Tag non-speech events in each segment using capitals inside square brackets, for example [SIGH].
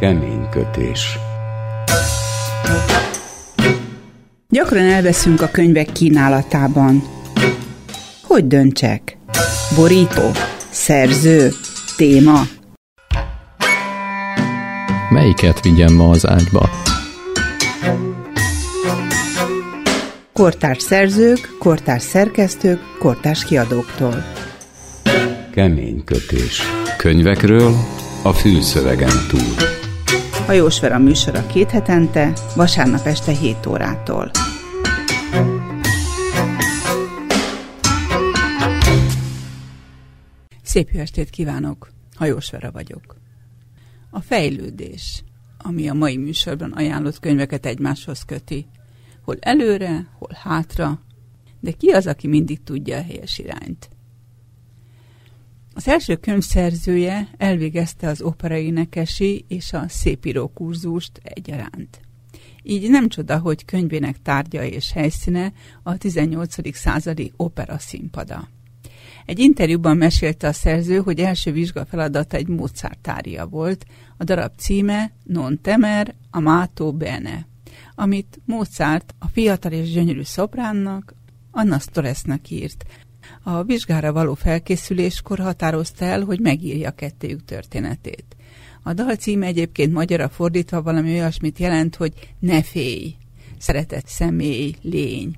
Kemény kötés. Gyakran elveszünk a könyvek kínálatában. Hogy döntsek? Borító? Szerző? Téma? Melyiket vigyem ma az ágyba? Kortárs szerzők, kortárs szerkesztők, kortárs kiadóktól. Kemény kötés. Könyvekről a fülszövegen túl. Hajós Vera műsora két hetente, vasárnap este 7 órától. Szép jó estét kívánok! Hajós Vera vagyok. A fejlődés, ami a mai műsorban ajánlott könyveket egymáshoz köti. Hol előre, hol hátra, de ki az, aki mindig tudja a helyes irányt? Az első könyv szerzője elvégezte az operaénekesi és a szépíró kurzust egyaránt. Így nem csoda, hogy könyvének tárgya és helyszíne a 18. századi opera színpada. Egy interjúban mesélte a szerző, hogy első vizsgafeladata egy Mozart volt, a darab címe Non temer, amato bene, amit Mozart a fiatal és gyönyörű szopránnak, Anna Storesnak írt, a vizsgára való felkészüléskor határozta el, hogy megírja kettőjük történetét. A dal címe egyébként magyarra fordítva valami olyasmit jelent, hogy ne félj, szeretett személy, lény.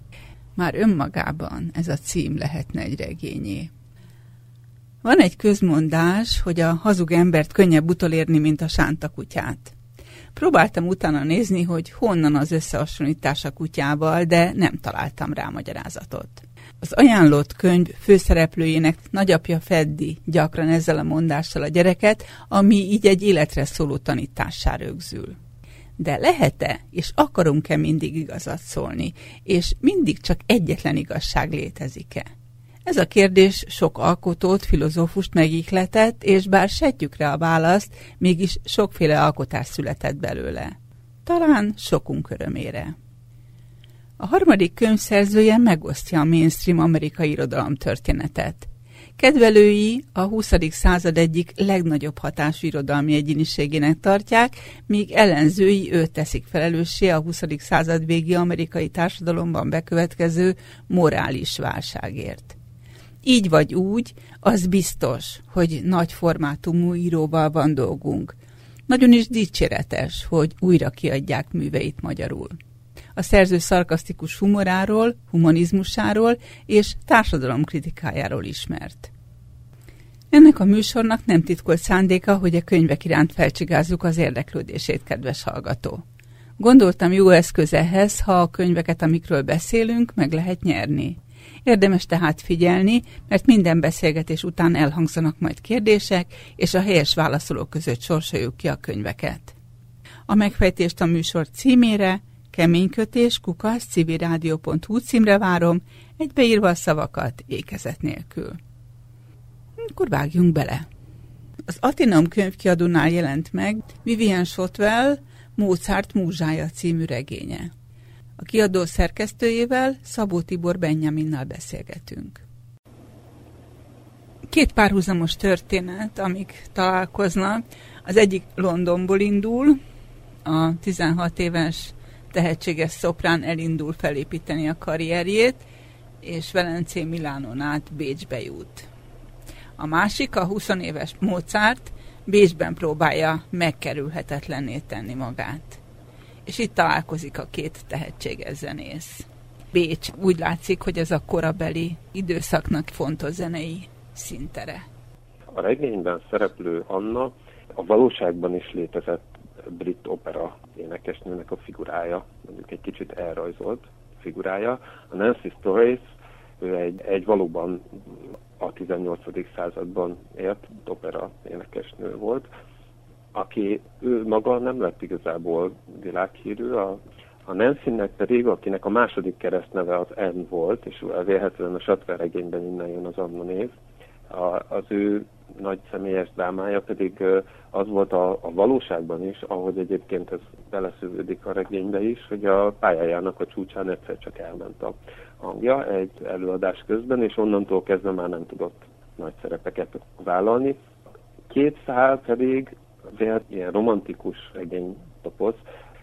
Már önmagában ez a cím lehetne egy regényé. Van egy közmondás, hogy a hazug embert könnyebb utolérni, mint a sánta kutyát. Próbáltam utána nézni, hogy honnan az összehasonlítás a kutyával, de nem találtam rá magyarázatot. Az ajánlott könyv főszereplőjének nagyapja Feddi gyakran ezzel a mondással a gyereket, ami így egy életre szóló tanítássá rögzül. De lehet-e, és akarunk-e mindig igazat szólni, és mindig csak egyetlen igazság létezik-e? Ez a kérdés sok alkotót, filozófust megihletett, és bár sejtjük rá a választ, mégis sokféle alkotás született belőle. Talán sokunk örömére. A harmadik könyv szerzője megosztja a mainstream amerikai irodalom történetet. Kedvelői a 20. század egyik legnagyobb hatású irodalmi egyéniségének tartják, míg ellenzői őt teszik felelőssé a 20. század végi amerikai társadalomban bekövetkező morális válságért. Így vagy úgy, az biztos, hogy nagy formátumú íróval van dolgunk. Nagyon is dicséretes, hogy újra kiadják műveit magyarul a szerző szarkasztikus humoráról, humanizmusáról és társadalomkritikájáról ismert. Ennek a műsornak nem titkolt szándéka, hogy a könyvek iránt felcsigázzuk az érdeklődését, kedves hallgató. Gondoltam jó eszköz ehhez, ha a könyveket, amikről beszélünk, meg lehet nyerni. Érdemes tehát figyelni, mert minden beszélgetés után elhangzanak majd kérdések, és a helyes válaszolók között sorsoljuk ki a könyveket. A megfejtést a műsor címére, Keménykötés kukasz civilrádió.hu címre várom, egybeírva a szavakat ékezet nélkül. Akkor vágjunk bele. Az Atinam könyvkiadónál jelent meg Vivian Shotwell Mozart múzsája című regénye. A kiadó szerkesztőjével Szabó Tibor Benjaminnal beszélgetünk. Két párhuzamos történet, amik találkoznak. Az egyik Londonból indul, a 16 éves tehetséges szoprán elindul felépíteni a karrierjét, és Velencé Milánon át Bécsbe jut. A másik, a 20 éves Mozart, Bécsben próbálja megkerülhetetlenné tenni magát. És itt találkozik a két tehetséges zenész. Bécs úgy látszik, hogy ez a korabeli időszaknak fontos zenei szintere. A regényben szereplő Anna a valóságban is létezett brit opera énekesnőnek a figurája, mondjuk egy kicsit elrajzolt figurája. A Nancy Stories, ő egy, egy valóban a 18. században élt opera énekesnő volt, aki ő maga nem lett igazából világhírű, a, a Nancy-nek pedig, akinek a második keresztneve az N volt, és vélhetően a Satver regényben innen jön az Anna név, a, az ő nagy személyes drámája pedig az volt a, a valóságban is, ahogy egyébként ez beleszövődik a regénybe is, hogy a pályájának a csúcsán egyszer csak elment a hangja egy előadás közben, és onnantól kezdve már nem tudott nagy szerepeket vállalni. Két szál pedig történet ilyen romantikus regény topoz.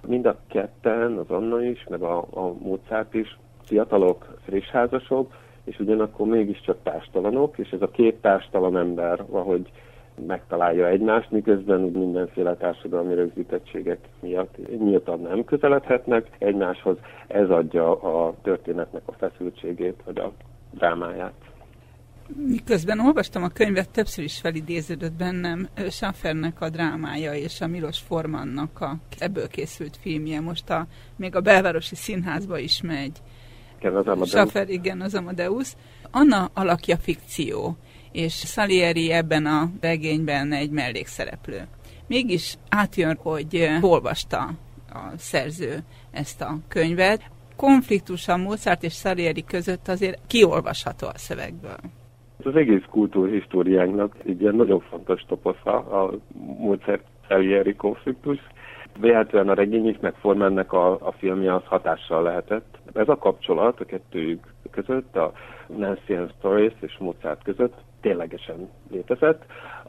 Mind a ketten, az Anna is, meg a, a Mozart is, fiatalok, friss házasok, és ugyanakkor mégiscsak társtalanok, és ez a két társtalan ember valahogy megtalálja egymást, miközben mindenféle társadalmi rögzítettségek miatt nyíltan nem közeledhetnek egymáshoz. Ez adja a történetnek a feszültségét, vagy a drámáját. Miközben olvastam a könyvet, többször is felidéződött bennem Schaffernek a drámája és a Milos Formannak a ebből készült filmje. Most a, még a belvárosi színházba is megy. Igen, az Amadeus. Schaffer, igen, az Amadeus. Anna alakja fikció, és Salieri ebben a regényben egy mellékszereplő. Mégis átjön, hogy olvasta a szerző ezt a könyvet. Konfliktus a Mozart és Salieri között azért kiolvasható a szövegből. Az egész kultúrhistóriánknak egy ilyen nagyon fontos toposza a Mozart Salieri konfliktus. Véletlenül a regény is, meg Formannek a, a filmje az hatással lehetett. Ez a kapcsolat a kettőjük között, a Nancy and Stories és Mozart között ténylegesen létezett.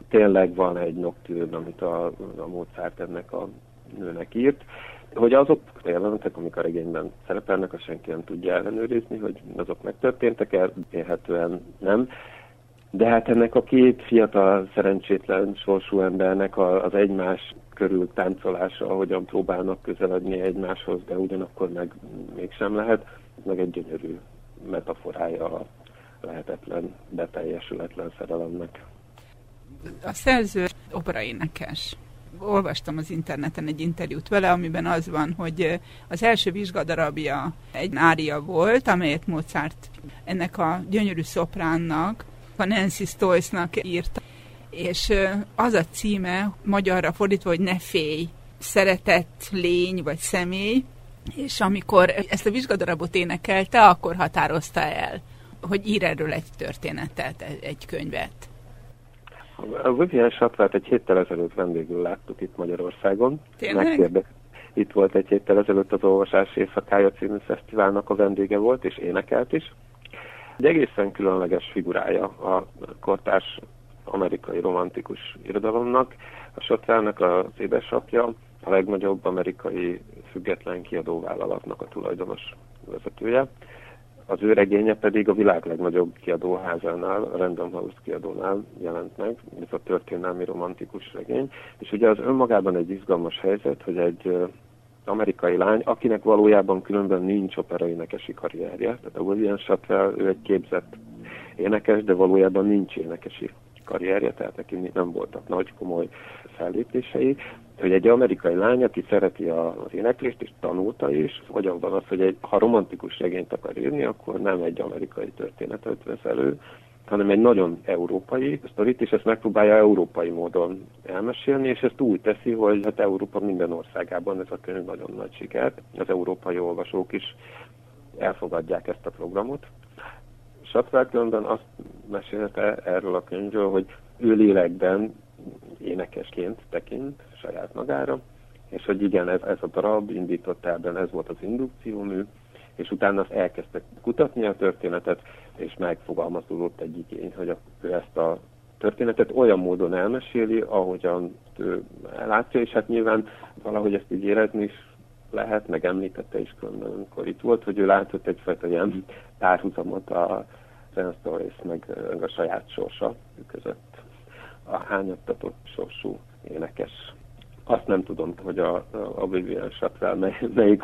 Tényleg van egy nocturne, amit a, a Mozart ennek a nőnek írt, hogy azok a jelenetek, amik a regényben szerepelnek, azt senki nem tudja ellenőrizni, hogy azok megtörténtek-e, érhetően nem. De hát ennek a két fiatal, szerencsétlen sorsú embernek az egymás körül táncolása, ahogyan próbálnak közeledni egymáshoz, de ugyanakkor meg mégsem lehet, meg egy gyönyörű metaforája a lehetetlen, beteljesületlen szerelemnek. A szerző operaénekes. Olvastam az interneten egy interjút vele, amiben az van, hogy az első vizsgadarabja egy ária volt, amelyet Mozart ennek a gyönyörű szopránnak, a Nancy Stoyce-nak írta. És az a címe, magyarra fordítva, hogy ne félj, szeretett lény vagy személy, és amikor ezt a vizsgadarabot énekelte, akkor határozta el, hogy ír erről egy történetet, egy könyvet. A Vivian Satvát egy héttel ezelőtt vendégül láttuk itt Magyarországon. Tényleg? Itt volt egy héttel ezelőtt az Olvasás Éjszakája című fesztiválnak a vendége volt, és énekelt is. Egy egészen különleges figurája a kortárs amerikai romantikus irodalomnak. A Sotrának az édesapja, a legnagyobb amerikai független kiadóvállalatnak a tulajdonos vezetője. Az ő regénye pedig a világ legnagyobb kiadóházánál, a Random House kiadónál jelent meg, ez a történelmi romantikus regény. És ugye az önmagában egy izgalmas helyzet, hogy egy amerikai lány, akinek valójában különben nincs operaénekesi karrierje, tehát a William Shutwell, ő egy képzett énekes, de valójában nincs énekesi karrierje, tehát neki nem voltak nagy komoly fellépései, hogy egy amerikai lány, aki szereti az éneklést, és tanulta is, hogyan van az, hogy egy, ha romantikus regényt akar írni, akkor nem egy amerikai történetet vesz elő, hanem egy nagyon európai sztorit, és ezt megpróbálja európai módon elmesélni, és ezt úgy teszi, hogy hát Európa minden országában ez a könyv nagyon nagy sikert, az európai olvasók is elfogadják ezt a programot. Satwell különben azt mesélte erről a könyvről, hogy ő lélekben énekesként tekint saját magára, és hogy igen, ez, ez a darab indított el, ez volt az indukciómű, és utána azt elkezdtek kutatni a történetet, és megfogalmazódott egy igény, hogy ő ezt a történetet olyan módon elmeséli, ahogyan ő látja, és hát nyilván valahogy ezt így érezni is lehet, meg említette is különben, amikor itt volt, hogy ő látott egyfajta ilyen párhuzamot a Zen Stories meg a saját sorsa között. A hányattatott sorsú énekes. Azt nem tudom, hogy a, a Vivian Chatrell mely, melyik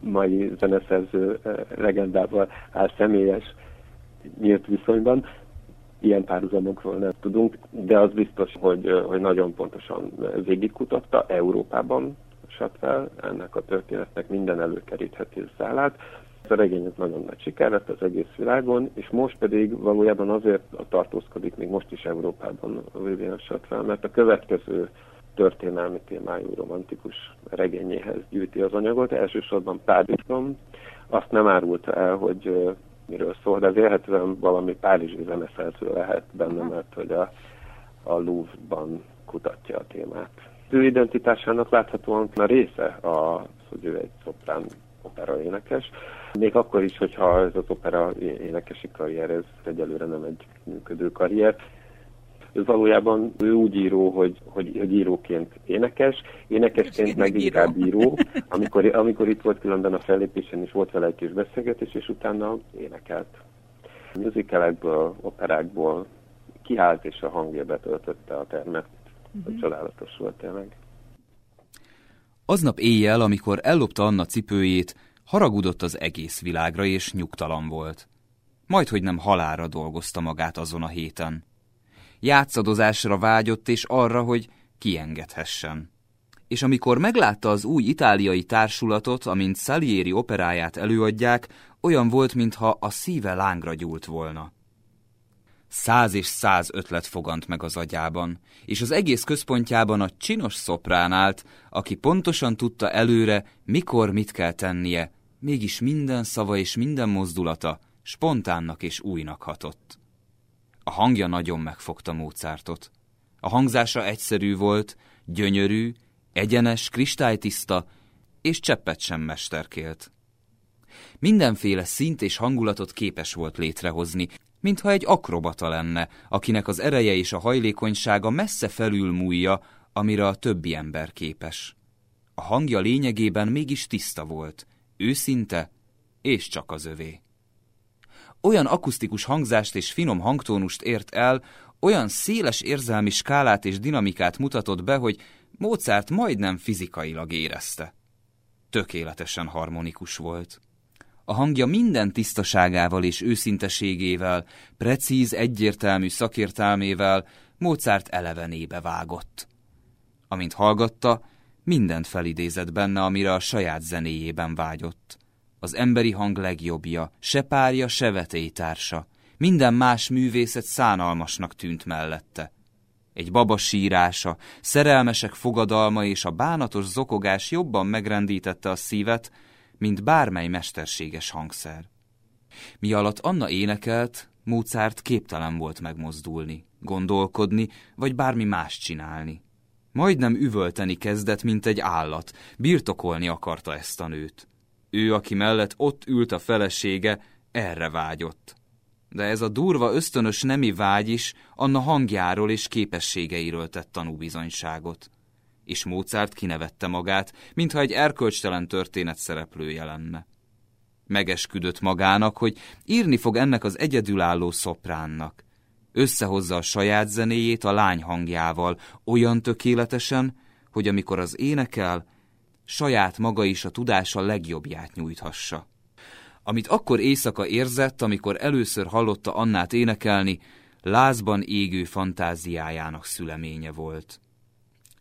mai zeneszerző legendával áll személyes nyílt viszonyban. Ilyen párhuzamokról nem tudunk, de az biztos, hogy, hogy nagyon pontosan végigkutatta Európában Chatrell ennek a történetnek minden előkeríthető szállát, ez a regény nagyon nagy siker lett az egész világon, és most pedig valójában azért tartózkodik még most is Európában Vivian Chatrell, mert a következő történelmi témájú romantikus regényéhez gyűjti az anyagot, elsősorban Párizsban. Azt nem árulta el, hogy miről szól, de vélhetően valami párizsi zeneszerző lehet benne, mert hogy a, a Louvre-ban kutatja a témát. Ő identitásának láthatóan a része az, hogy ő egy szoprán opera énekes, még akkor is, hogyha ez az opera énekesi karrier, ez egyelőre nem egy működő karrier. Ő valójában ő úgy író, hogy, hogy, hogy íróként énekes, énekesként meg inkább író. Amikor, amikor itt volt különben a fellépésen is volt vele egy kis beszélgetés, és utána énekelt. Musicalekből, operákból kiállt, és a hangja betöltötte a termet. Uh-huh. Csodálatos volt tényleg. Aznap éjjel, amikor ellopta Anna cipőjét, haragudott az egész világra, és nyugtalan volt. Majd, hogy nem halára dolgozta magát azon a héten. Játszadozásra vágyott, és arra, hogy kiengedhessen. És amikor meglátta az új itáliai társulatot, amint Salieri operáját előadják, olyan volt, mintha a szíve lángra gyúlt volna. Száz és száz ötlet fogant meg az agyában, és az egész központjában a csinos szoprán állt, aki pontosan tudta előre, mikor mit kell tennie, mégis minden szava és minden mozdulata spontánnak és újnak hatott. A hangja nagyon megfogta Mozartot. A hangzása egyszerű volt, gyönyörű, egyenes, kristálytiszta, és cseppet sem mesterkélt. Mindenféle szint és hangulatot képes volt létrehozni, mintha egy akrobata lenne, akinek az ereje és a hajlékonysága messze felül múlja, amire a többi ember képes. A hangja lényegében mégis tiszta volt, őszinte és csak az övé. Olyan akusztikus hangzást és finom hangtónust ért el, olyan széles érzelmi skálát és dinamikát mutatott be, hogy Mozart majdnem fizikailag érezte. Tökéletesen harmonikus volt. A hangja minden tisztaságával és őszinteségével, precíz, egyértelmű szakértelmével Mozart elevenébe vágott. Amint hallgatta, mindent felidézett benne, amire a saját zenéjében vágyott. Az emberi hang legjobbja, se párja, se vetélytársa. Minden más művészet szánalmasnak tűnt mellette. Egy baba sírása, szerelmesek fogadalma és a bánatos zokogás jobban megrendítette a szívet, mint bármely mesterséges hangszer. Mi alatt Anna énekelt, Mozart képtelen volt megmozdulni, gondolkodni, vagy bármi más csinálni. Majdnem üvölteni kezdett, mint egy állat, birtokolni akarta ezt a nőt. Ő, aki mellett ott ült a felesége, erre vágyott. De ez a durva, ösztönös nemi vágy is Anna hangjáról és képességeiről tett tanúbizonyságot és Mozart kinevette magát, mintha egy erkölcstelen történet szereplője lenne. Megesküdött magának, hogy írni fog ennek az egyedülálló szopránnak. Összehozza a saját zenéjét a lány hangjával, olyan tökéletesen, hogy amikor az énekel, saját maga is a tudása legjobbját nyújthassa. Amit akkor éjszaka érzett, amikor először hallotta Annát énekelni, lázban égő fantáziájának szüleménye volt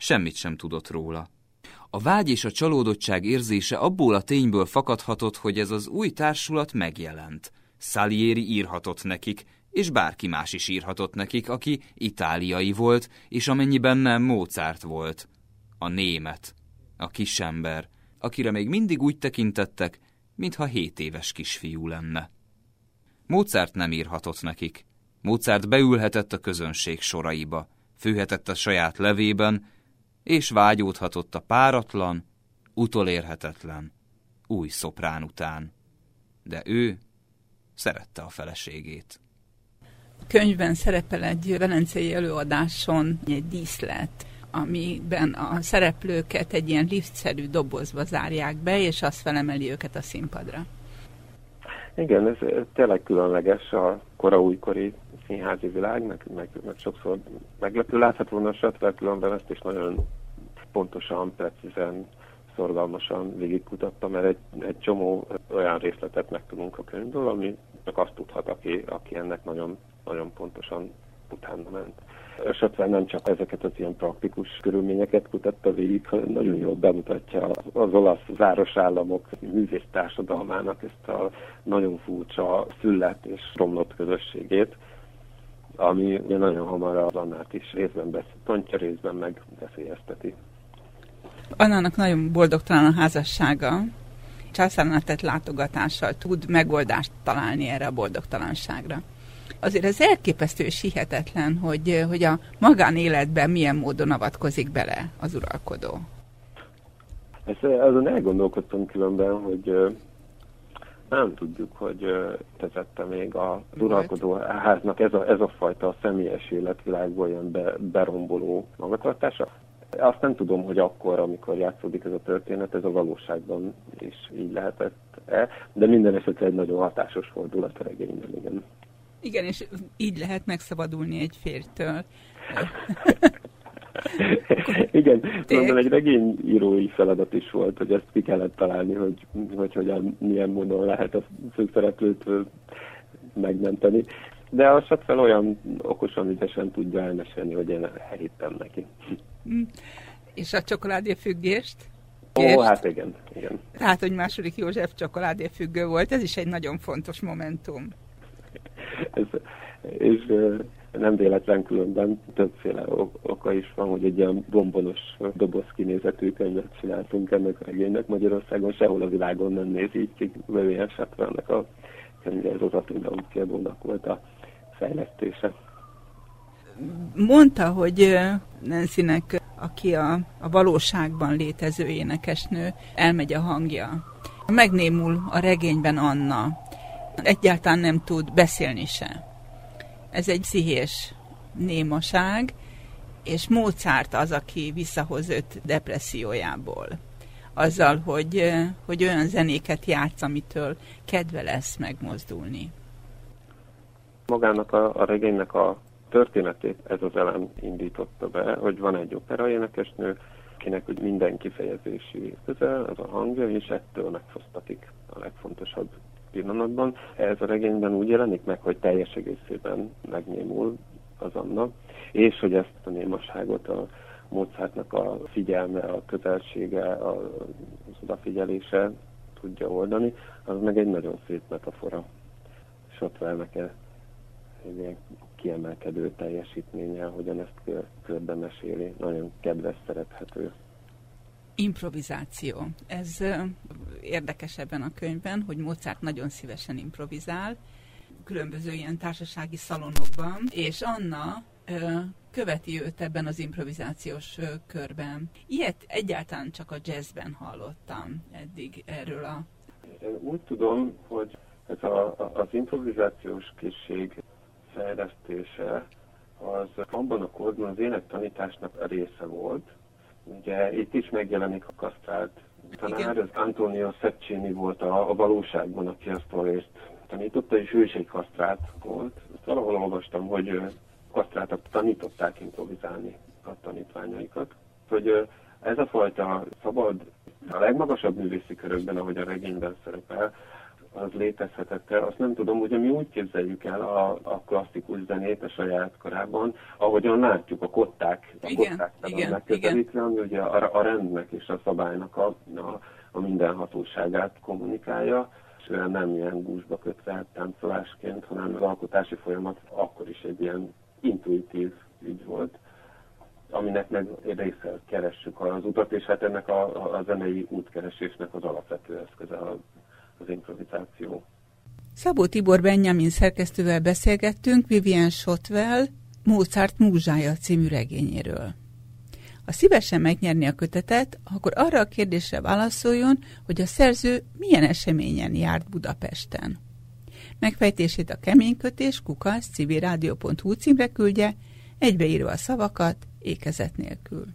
semmit sem tudott róla. A vágy és a csalódottság érzése abból a tényből fakadhatott, hogy ez az új társulat megjelent. Salieri írhatott nekik, és bárki más is írhatott nekik, aki itáliai volt, és amennyiben nem Mozart volt. A német, a kisember, akire még mindig úgy tekintettek, mintha hét éves kisfiú lenne. Mozart nem írhatott nekik. Mozart beülhetett a közönség soraiba, főhetett a saját levében, és vágyódhatott a páratlan, utolérhetetlen, új szoprán után. De ő szerette a feleségét. Könyvben szerepel egy velencei előadáson egy díszlet, amiben a szereplőket egy ilyen liftszerű dobozba zárják be, és azt felemeli őket a színpadra. Igen, ez tényleg különleges a kora újkori színházi világ, meg, meg, sokszor meglepő látható a különben ezt is nagyon pontosan, precízen, szorgalmasan végigkutattam, mert egy, egy csomó olyan részletet megtudunk a könyvből, ami csak azt tudhat, aki, aki ennek nagyon, nagyon pontosan utána ment. Esetben nem csak ezeket az ilyen praktikus körülményeket kutatta végig, hanem nagyon jól bemutatja az olasz városállamok művész társadalmának ezt a nagyon furcsa szüllet és romlott közösségét, ami ugye nagyon hamar az Annát is részben beszélt, részben meg veszélyezteti. Annának nagyon boldogtalan a házassága, császárnál tett látogatással tud megoldást találni erre a boldogtalanságra. Azért ez elképesztő és hihetetlen, hogy, hogy a magánéletben milyen módon avatkozik bele az uralkodó. Ezt, azon elgondolkodtam különben, hogy nem tudjuk, hogy vezette még a uralkodó háznak ez a, ez a fajta személyes életvilágból jön be, beromboló magatartása. Azt nem tudom, hogy akkor, amikor játszódik ez a történet, ez a valóságban is így lehetett-e, de minden esetre egy nagyon hatásos fordulat a regényben, igen. Igen, és így lehet megszabadulni egy férjtől. [LAUGHS] Igen, mondom, egy regényírói feladat is volt, hogy ezt ki kellett találni, hogy, hogy hogyan, milyen módon lehet a főszereplőt megmenteni. De a fel olyan okosan, ügyesen tudja elmesélni, hogy én elhittem neki. Mm. És a csokoládé függést? Ó, hát igen, igen. Tehát, hogy második József csokoládé függő volt, ez is egy nagyon fontos momentum. Ez, és nem véletlen különben többféle oka is van, hogy egy ilyen bombonos doboz kinézetű könyvet csináltunk ennek a regénynek Magyarországon, sehol a világon nem néz így ki, Vivian ennek a könyve, ez az Attila kiadónak volt a fejlesztése. Mondta, hogy Nancynek, aki a, a valóságban létező énekesnő, elmegy a hangja. Megnémul a regényben Anna. Egyáltalán nem tud beszélni se ez egy pszichés némaság, és Mozart az, aki visszahoz őt depressziójából. Azzal, hogy, hogy olyan zenéket játsz, amitől kedve lesz megmozdulni. Magának a, a regénynek a történetét ez az elem indította be, hogy van egy opera énekesnő, akinek úgy minden kifejezési közel, az a hangja, és ettől megfosztatik a legfontosabb pillanatban. Ez a regényben úgy jelenik meg, hogy teljes egészében megnémul az Anna, és hogy ezt a némaságot a Mozartnak a figyelme, a közelsége, az odafigyelése tudja oldani, az meg egy nagyon szép metafora. Sotwellnek egy ilyen kiemelkedő teljesítménye, ahogyan ezt körbe meséli, nagyon kedves, szerethető. Improvizáció. Ez érdekes ebben a könyvben, hogy Mozart nagyon szívesen improvizál, különböző ilyen társasági szalonokban, és Anna követi őt ebben az improvizációs körben. Ilyet egyáltalán csak a jazzben hallottam eddig erről a... Úgy tudom, hogy ez a, az improvizációs készség fejlesztése az abban a korban az énektanításnak a része volt, Ugye itt is megjelenik a kasztrált tanár, ez Antonio Szeccini volt a, a valóságban, aki azt a részt tanította, és ő is egy kasztrált volt. Ezt valahol olvastam, hogy kasztráltak tanították improvizálni a tanítványaikat. Hogy ez a fajta szabad, a legmagasabb művészi körökben, ahogy a regényben szerepel, az létezhetette, azt nem tudom, ugye mi úgy képzeljük el a, a klasszikus zenét a saját korában, ahogyan látjuk a kották, a igen, kották igen, megközelítve, ami ugye a, a rendnek és a szabálynak a, a, a mindenhatóságát kommunikálja, és nem ilyen gúzsba kötve táncolásként, hanem az alkotási folyamat akkor is egy ilyen intuitív ügy volt aminek meg része keressük az utat, és hát ennek a, a, a zenei útkeresésnek az alapvető eszköze a az improvizáció. Szabó Tibor Benjamin szerkesztővel beszélgettünk Vivian Shotwell Mozart Múzsája című regényéről. Ha szívesen megnyerni a kötetet, akkor arra a kérdésre válaszoljon, hogy a szerző milyen eseményen járt Budapesten. Megfejtését a keménykötés kukasz civilrádió.hu címre küldje, egybeírva a szavakat, ékezet nélkül.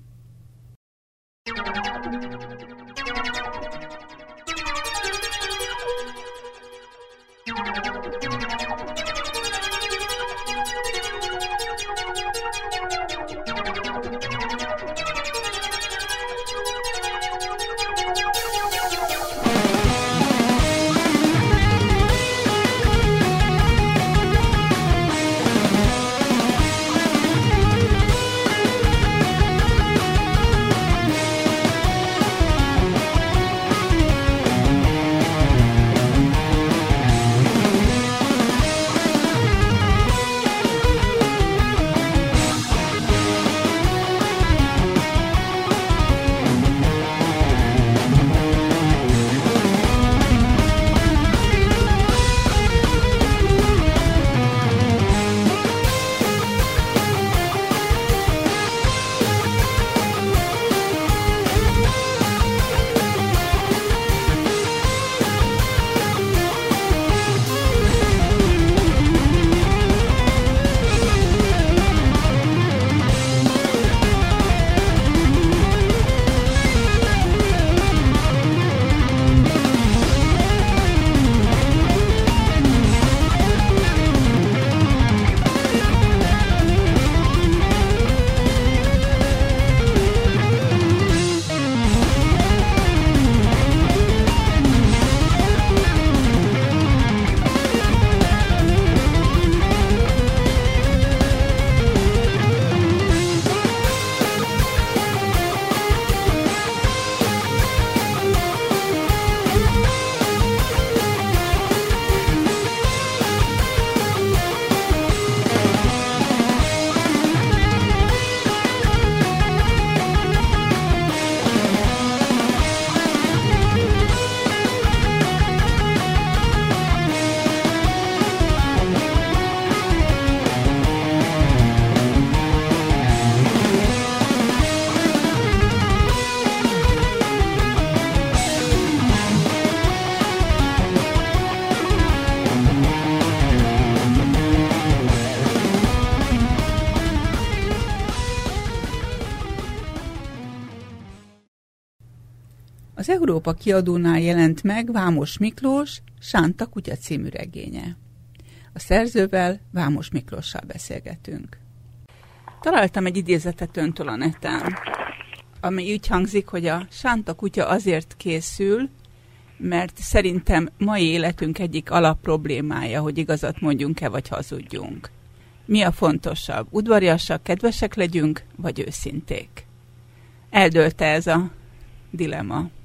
Európa kiadónál jelent meg Vámos Miklós Sánta kutya című regénye. A szerzővel Vámos Miklóssal beszélgetünk. Találtam egy idézetet öntől a neten, ami úgy hangzik, hogy a Sánta kutya azért készül, mert szerintem mai életünk egyik alapproblémája, hogy igazat mondjunk-e, vagy hazudjunk. Mi a fontosabb? Udvariasak, kedvesek legyünk, vagy őszinték? Eldőlte ez a dilema.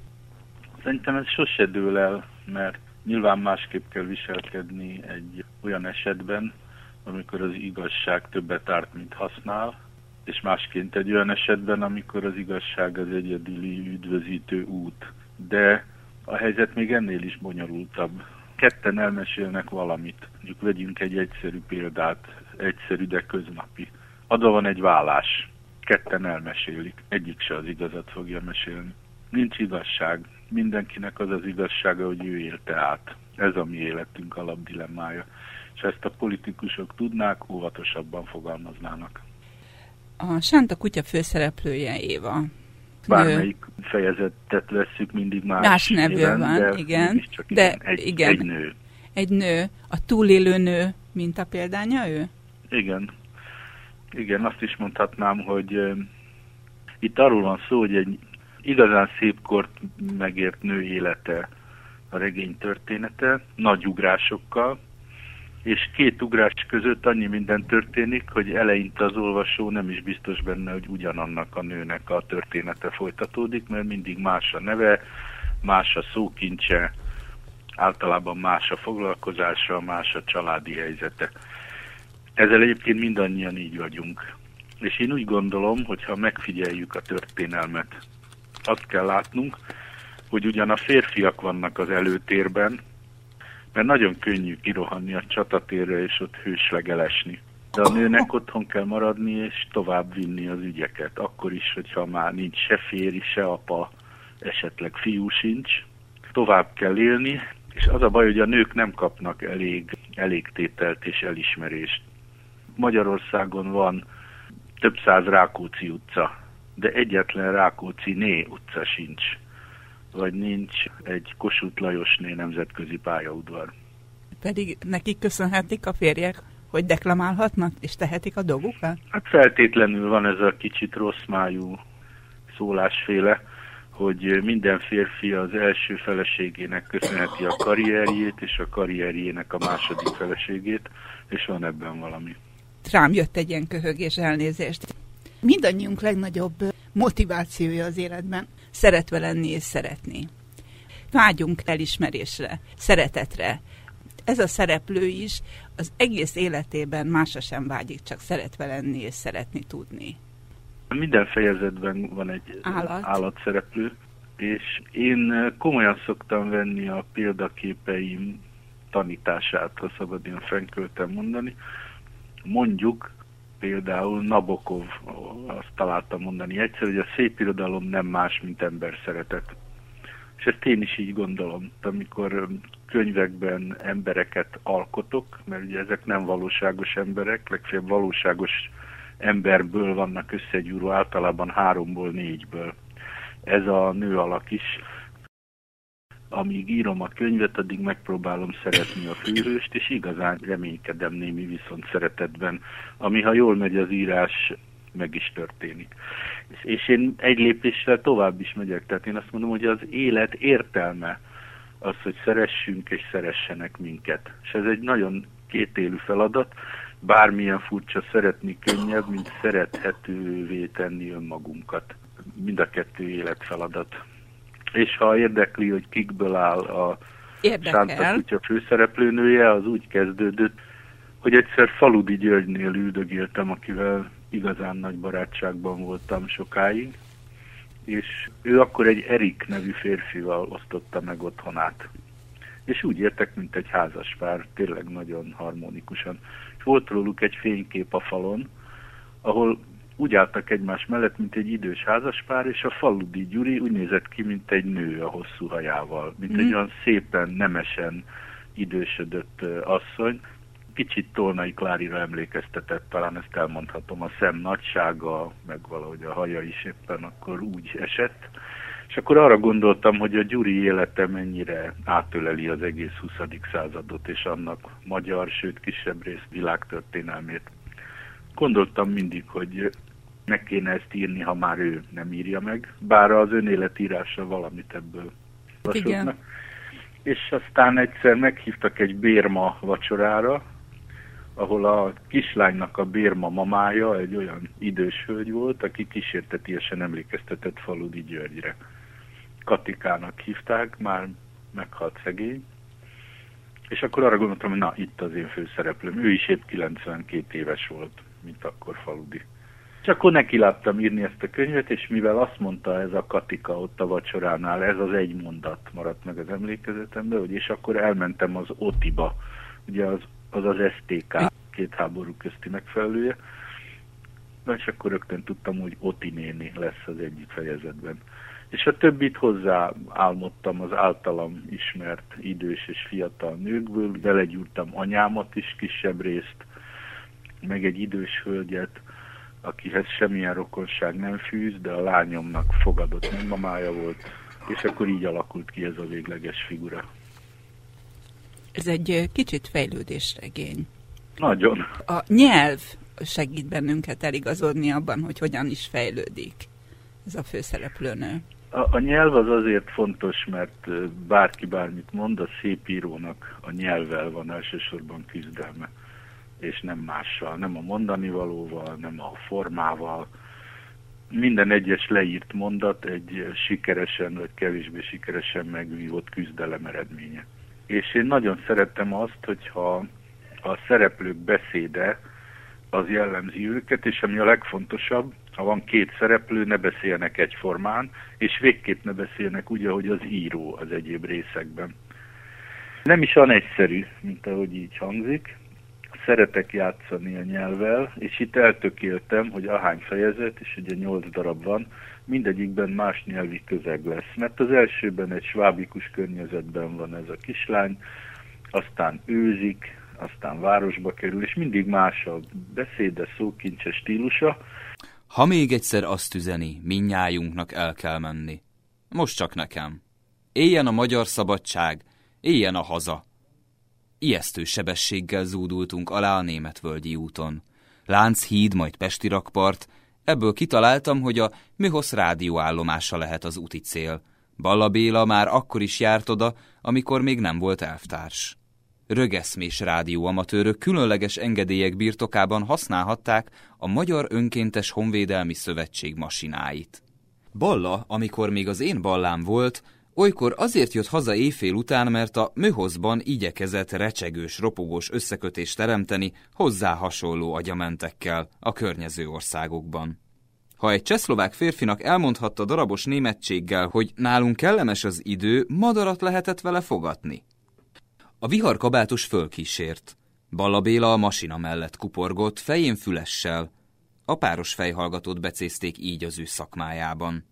Szerintem ez sose dől el, mert nyilván másképp kell viselkedni egy olyan esetben, amikor az igazság többet árt, mint használ, és másként egy olyan esetben, amikor az igazság az egyedüli üdvözítő út. De a helyzet még ennél is bonyolultabb. Ketten elmesélnek valamit. Mondjuk vegyünk egy egyszerű példát, egyszerű, de köznapi. Adva van egy vállás. Ketten elmesélik. Egyik se az igazat fogja mesélni. Nincs igazság. Mindenkinek az az igazsága, hogy ő élte át. Ez a mi életünk alapdilemmája. És ezt a politikusok tudnák, óvatosabban fogalmaznának. A Sánta kutya főszereplője Éva. Bármelyik nő. fejezetet vesszük, mindig más, más nevű van, de igen. De igen, egy, igen. egy nő. Egy nő. A túlélő nő mint a példánya ő? Igen. Igen, azt is mondhatnám, hogy itt arról van szó, hogy egy igazán szép kort megért nő élete a regény története, nagy ugrásokkal, és két ugrás között annyi minden történik, hogy eleinte az olvasó nem is biztos benne, hogy ugyanannak a nőnek a története folytatódik, mert mindig más a neve, más a szókincse, általában más a foglalkozása, más a családi helyzete. Ezzel egyébként mindannyian így vagyunk. És én úgy gondolom, hogy ha megfigyeljük a történelmet, azt kell látnunk, hogy ugyan a férfiak vannak az előtérben, mert nagyon könnyű kirohanni a csatatérre és ott hőslegelesni. De a nőnek otthon kell maradni és tovább vinni az ügyeket. Akkor is, hogyha már nincs se férj, se apa, esetleg fiú sincs. Tovább kell élni, és az a baj, hogy a nők nem kapnak elég, elég tételt és elismerést. Magyarországon van több száz Rákóczi utca, de egyetlen Rákóczi né utca sincs vagy nincs egy Kossuth Lajosné nemzetközi pályaudvar. Pedig nekik köszönhetik a férjek, hogy deklamálhatnak és tehetik a dolgukat? Hát feltétlenül van ez a kicsit rossz májú szólásféle, hogy minden férfi az első feleségének köszönheti a karrierjét, és a karrierjének a második feleségét, és van ebben valami. Rám jött egy ilyen köhögés elnézést. Mindannyiunk legnagyobb motivációja az életben szeretve lenni és szeretni. Vágyunk elismerésre, szeretetre. Ez a szereplő is az egész életében másra sem vágyik, csak szeretve lenni és szeretni tudni. Minden fejezetben van egy Állat. állatszereplő, és én komolyan szoktam venni a példaképeim tanítását, ha szabad ilyen fenköltem mondani. Mondjuk például Nabokov, azt találtam mondani egyszer, hogy a szép irodalom nem más, mint ember szeretet. És ezt én is így gondolom, amikor könyvekben embereket alkotok, mert ugye ezek nem valóságos emberek, legfeljebb valóságos emberből vannak összegyúró, általában háromból, négyből. Ez a nő alak is amíg írom a könyvet, addig megpróbálom szeretni a főhőst, és igazán reménykedem némi viszont szeretetben, ami ha jól megy az írás, meg is történik. És, én egy lépéssel tovább is megyek, tehát én azt mondom, hogy az élet értelme az, hogy szeressünk és szeressenek minket. És ez egy nagyon kétélű feladat, bármilyen furcsa szeretni könnyebb, mint szerethetővé tenni önmagunkat. Mind a kettő életfeladat és ha érdekli, hogy kikből áll a Sánta kutya főszereplőnője, az úgy kezdődött, hogy egyszer Faludi Györgynél üldögéltem, akivel igazán nagy barátságban voltam sokáig, és ő akkor egy Erik nevű férfival osztotta meg otthonát. És úgy értek, mint egy házas pár, tényleg nagyon harmonikusan. És volt róluk egy fénykép a falon, ahol úgy álltak egymás mellett, mint egy idős házaspár, és a faludi Gyuri úgy nézett ki, mint egy nő a hosszú hajával, mint mm. egy mhm. olyan szépen, nemesen idősödött asszony. Kicsit Tolnai Klárira emlékeztetett, talán ezt elmondhatom, a szem nagysága, meg valahogy a haja is éppen akkor úgy esett. És akkor arra gondoltam, hogy a Gyuri élete mennyire átöleli az egész 20. századot, és annak magyar, sőt kisebb rész világtörténelmét. Gondoltam mindig, hogy meg kéne ezt írni, ha már ő nem írja meg, bár az önéletírása valamit ebből vasodna. És aztán egyszer meghívtak egy bérma vacsorára, ahol a kislánynak a bérma mamája egy olyan idős hölgy volt, aki kísértetiesen emlékeztetett Faludi Györgyre. Katikának hívták, már meghalt szegény. És akkor arra gondoltam, hogy na, itt az én főszereplőm. Ő is épp 92 éves volt, mint akkor Faludi. És akkor neki láttam írni ezt a könyvet, és mivel azt mondta ez a Katika ott a vacsoránál, ez az egy mondat maradt meg az emlékezetemben, hogy és akkor elmentem az Otiba, ugye az az, az STK, két háború közti megfelelője, és akkor rögtön tudtam, hogy Oti néni lesz az egyik fejezetben. És a többit hozzá álmodtam az általam ismert idős és fiatal nőkből, belegyúrtam anyámat is kisebb részt, meg egy idős hölgyet, akihez semmilyen rokonság nem fűz, de a lányomnak fogadott nagymamája volt, és akkor így alakult ki ez a végleges figura. Ez egy kicsit fejlődésregény. Nagyon. A nyelv segít bennünket eligazodni abban, hogy hogyan is fejlődik ez a főszereplőnő. A, a nyelv az azért fontos, mert bárki bármit mond, a szép írónak a nyelvvel van elsősorban küzdelme és nem mással, nem a mondani valóval, nem a formával. Minden egyes leírt mondat egy sikeresen vagy kevésbé sikeresen megvívott küzdelem eredménye. És én nagyon szerettem azt, hogyha a szereplők beszéde az jellemzi őket, és ami a legfontosabb, ha van két szereplő, ne beszélnek egyformán, és végképp ne beszélnek úgy, ahogy az író az egyéb részekben. Nem is olyan egyszerű, mint ahogy így hangzik, szeretek játszani a nyelvvel, és itt eltökéltem, hogy ahány fejezet, és ugye nyolc darab van, mindegyikben más nyelvi közeg lesz. Mert az elsőben egy svábikus környezetben van ez a kislány, aztán őzik, aztán városba kerül, és mindig más a beszéde, szókincse, stílusa. Ha még egyszer azt üzeni, minnyájunknak el kell menni. Most csak nekem. Éljen a magyar szabadság, éljen a haza. Ijesztő sebességgel zúdultunk alá a németvölgyi úton. híd, majd Pesti rakpart, ebből kitaláltam, hogy a Mihosz rádióállomása lehet az úti cél. Balla Béla már akkor is járt oda, amikor még nem volt elvtárs. Rögeszmés rádióamatőrök különleges engedélyek birtokában használhatták a Magyar Önkéntes Honvédelmi Szövetség masináit. Balla, amikor még az én ballám volt, Olykor azért jött haza éjfél után, mert a műhozban igyekezett recsegős, ropogós összekötést teremteni hozzá hasonló agyamentekkel a környező országokban. Ha egy csehszlovák férfinak elmondhatta darabos németséggel, hogy nálunk kellemes az idő, madarat lehetett vele fogatni. A viharkabátos fölkísért. Balla Béla a masina mellett kuporgott, fején fülessel. A páros fejhallgatót becézték így az ő szakmájában.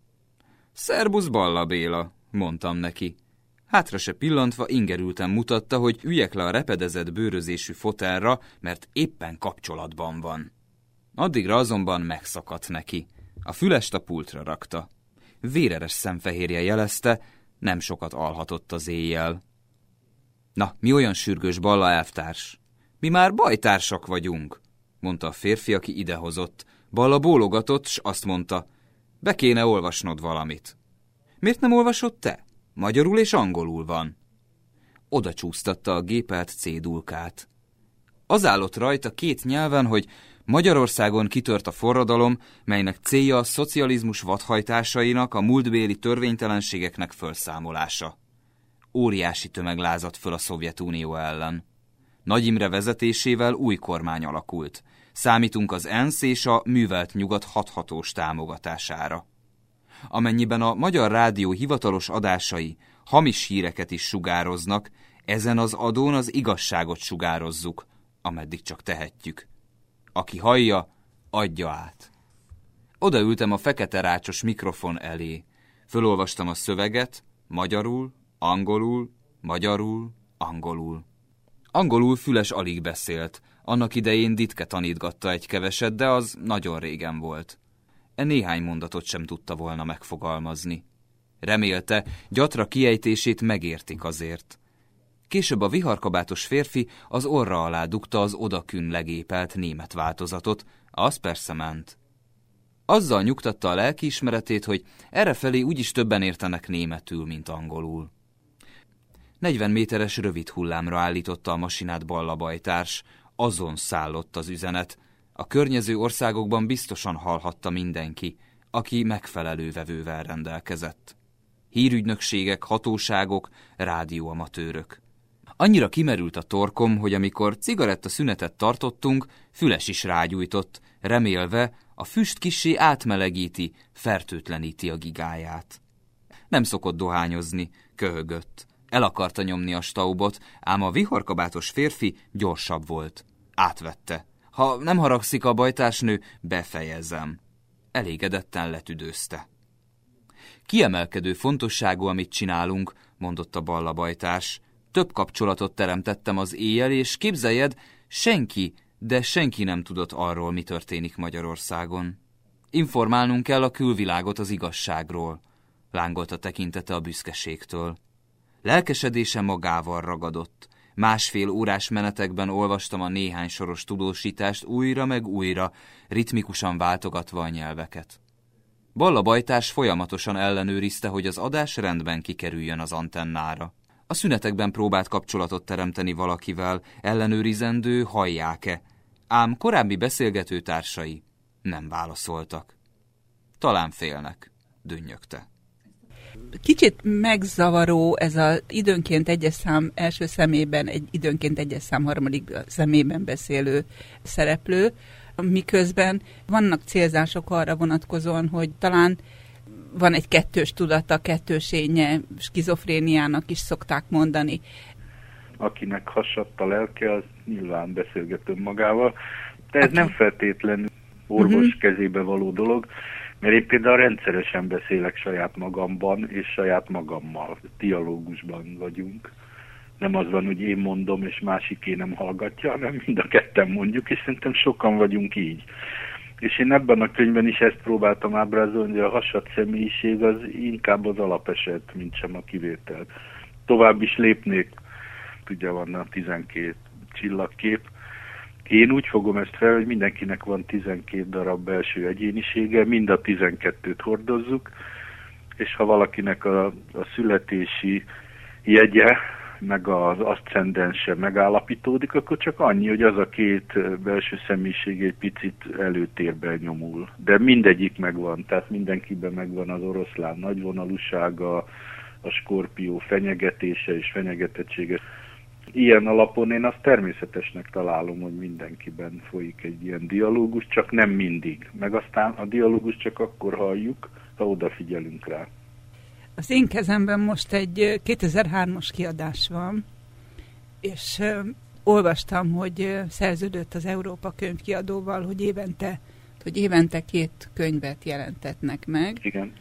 Szerbusz Balla Béla, mondtam neki. Hátra se pillantva ingerülten mutatta, hogy üljek le a repedezett bőrözésű fotelra, mert éppen kapcsolatban van. Addigra azonban megszakadt neki. A fülest a pultra rakta. Véreres szemfehérje jelezte, nem sokat alhatott az éjjel. Na, mi olyan sürgős balla elvtárs? Mi már bajtársak vagyunk, mondta a férfi, aki idehozott. Balla bólogatott, s azt mondta, be kéne olvasnod valamit. Miért nem olvasod te? Magyarul és angolul van. Oda csúsztatta a gépelt cédulkát. Az állott rajta két nyelven, hogy Magyarországon kitört a forradalom, melynek célja a szocializmus vadhajtásainak, a múltbéli törvénytelenségeknek felszámolása. Óriási tömeg lázadt föl a Szovjetunió ellen. Nagy Imre vezetésével új kormány alakult. Számítunk az ENSZ és a művelt nyugat hathatós támogatására amennyiben a Magyar Rádió hivatalos adásai hamis híreket is sugároznak, ezen az adón az igazságot sugározzuk, ameddig csak tehetjük. Aki hallja, adja át. Odaültem a fekete rácsos mikrofon elé. Fölolvastam a szöveget, magyarul, angolul, magyarul, angolul. Angolul Füles alig beszélt, annak idején Ditke tanítgatta egy keveset, de az nagyon régen volt e néhány mondatot sem tudta volna megfogalmazni. Remélte, gyatra kiejtését megértik azért. Később a viharkabátos férfi az orra alá dugta az odakün legépelt német változatot, az persze ment. Azzal nyugtatta a lelkiismeretét, hogy errefelé úgyis többen értenek németül, mint angolul. 40 méteres rövid hullámra állította a masinát ballabajtárs, azon szállott az üzenet. A környező országokban biztosan hallhatta mindenki, aki megfelelő vevővel rendelkezett. Hírügynökségek, hatóságok, rádióamatőrök. Annyira kimerült a torkom, hogy amikor cigaretta szünetet tartottunk, füles is rágyújtott, remélve, a füst kissé átmelegíti, fertőtleníti a gigáját. Nem szokott dohányozni, köhögött. El akarta nyomni a staubot, ám a viharkabátos férfi gyorsabb volt. Átvette. Ha nem haragszik a bajtársnő, befejezem. Elégedetten letüdőzte. Kiemelkedő fontosságú, amit csinálunk, mondott a ballabajtárs. Több kapcsolatot teremtettem az éjjel, és képzeljed, senki, de senki nem tudott arról, mi történik Magyarországon. Informálnunk kell a külvilágot az igazságról, lángolt a tekintete a büszkeségtől. Lelkesedése magával ragadott. Másfél órás menetekben olvastam a néhány soros tudósítást újra meg újra, ritmikusan váltogatva a nyelveket. Balla Bajtás folyamatosan ellenőrizte, hogy az adás rendben kikerüljön az antennára. A szünetekben próbált kapcsolatot teremteni valakivel, ellenőrizendő, hallják-e, ám korábbi beszélgető társai nem válaszoltak. Talán félnek, dünnyögte. Kicsit megzavaró ez az időnként egyes szám első szemében, egy időnként egyes szám harmadik szemében beszélő szereplő, miközben vannak célzások arra vonatkozóan, hogy talán van egy kettős tudata, kettősénye, skizofréniának is szokták mondani. Akinek hasadt a lelke, az nyilván beszélgető magával, de ez Aki... nem feltétlenül orvos uh-huh. kezébe való dolog, mert én például rendszeresen beszélek saját magamban és saját magammal. Dialógusban vagyunk. Nem az van, hogy én mondom, és másiké nem hallgatja, hanem mind a ketten mondjuk, és szerintem sokan vagyunk így. És én ebben a könyvben is ezt próbáltam ábrázolni, hogy a hasad személyiség az inkább az alapeset, mint sem a kivétel. Tovább is lépnék, ugye van a 12 csillagkép, én úgy fogom ezt fel, hogy mindenkinek van 12 darab belső egyénisége, mind a 12-t hordozzuk, és ha valakinek a, a születési jegye, meg az aszcendense megállapítódik, akkor csak annyi, hogy az a két belső személyiség egy picit előtérben nyomul. De mindegyik megvan, tehát mindenkiben megvan az oroszlán nagyvonalúsága, a skorpió fenyegetése és fenyegetettsége ilyen alapon én azt természetesnek találom, hogy mindenkiben folyik egy ilyen dialógus, csak nem mindig. Meg aztán a dialógus csak akkor halljuk, ha odafigyelünk rá. Az én kezemben most egy 2003-as kiadás van, és olvastam, hogy szerződött az Európa könyvkiadóval, hogy évente, hogy évente két könyvet jelentetnek meg. Igen.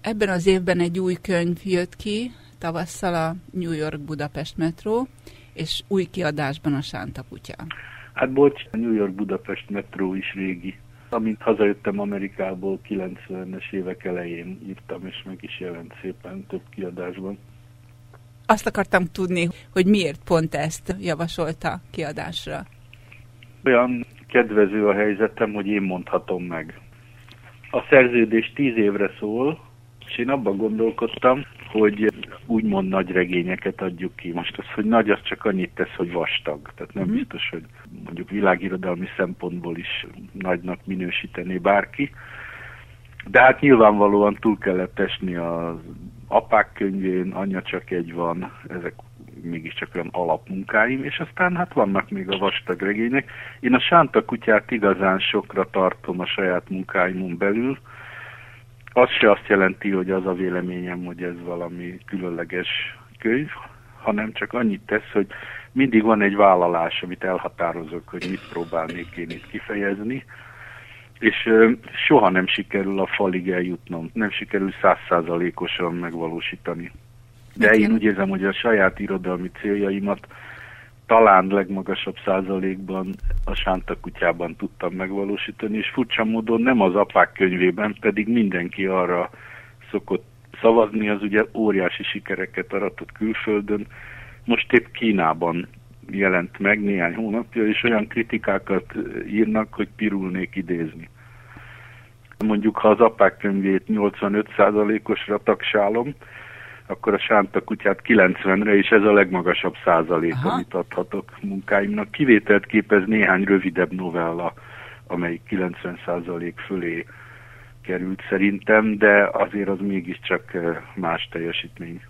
Ebben az évben egy új könyv jött ki, tavasszal a New York-Budapest metró, és új kiadásban a Sánta kutya. Hát bocs, a New York-Budapest metró is régi. Amint hazajöttem Amerikából 90-es évek elején írtam, és meg is jelent szépen több kiadásban. Azt akartam tudni, hogy miért pont ezt javasolta kiadásra. Olyan kedvező a helyzetem, hogy én mondhatom meg. A szerződés tíz évre szól, és én abban gondolkodtam, hogy úgymond nagy regényeket adjuk ki. Most az, hogy nagy, az csak annyit tesz, hogy vastag. Tehát nem mm. biztos, hogy mondjuk világirodalmi szempontból is nagynak minősítené bárki. De hát nyilvánvalóan túl kellett esni az apák könyvén, anya csak egy van, ezek mégiscsak olyan alapmunkáim, és aztán hát vannak még a vastag regények. Én a Sánta kutyát igazán sokra tartom a saját munkáimon belül, az se azt jelenti, hogy az a véleményem, hogy ez valami különleges könyv, hanem csak annyit tesz, hogy mindig van egy vállalás, amit elhatározok, hogy mit próbálnék én itt kifejezni, és soha nem sikerül a falig eljutnom, nem sikerül százszázalékosan megvalósítani. De én úgy érzem, hogy a saját irodalmi céljaimat talán legmagasabb százalékban a Sánta kutyában tudtam megvalósítani, és furcsa módon nem az apák könyvében, pedig mindenki arra szokott szavazni, az ugye óriási sikereket aratott külföldön. Most épp Kínában jelent meg néhány hónapja, és olyan kritikákat írnak, hogy pirulnék idézni. Mondjuk, ha az apák könyvét 85%-osra tagsálom, akkor a sánta kutyát 90-re, és ez a legmagasabb százalék, Aha. amit adhatok munkáimnak. Kivételt képez néhány rövidebb novella, amely 90% fölé került szerintem, de azért az mégiscsak más teljesítmény.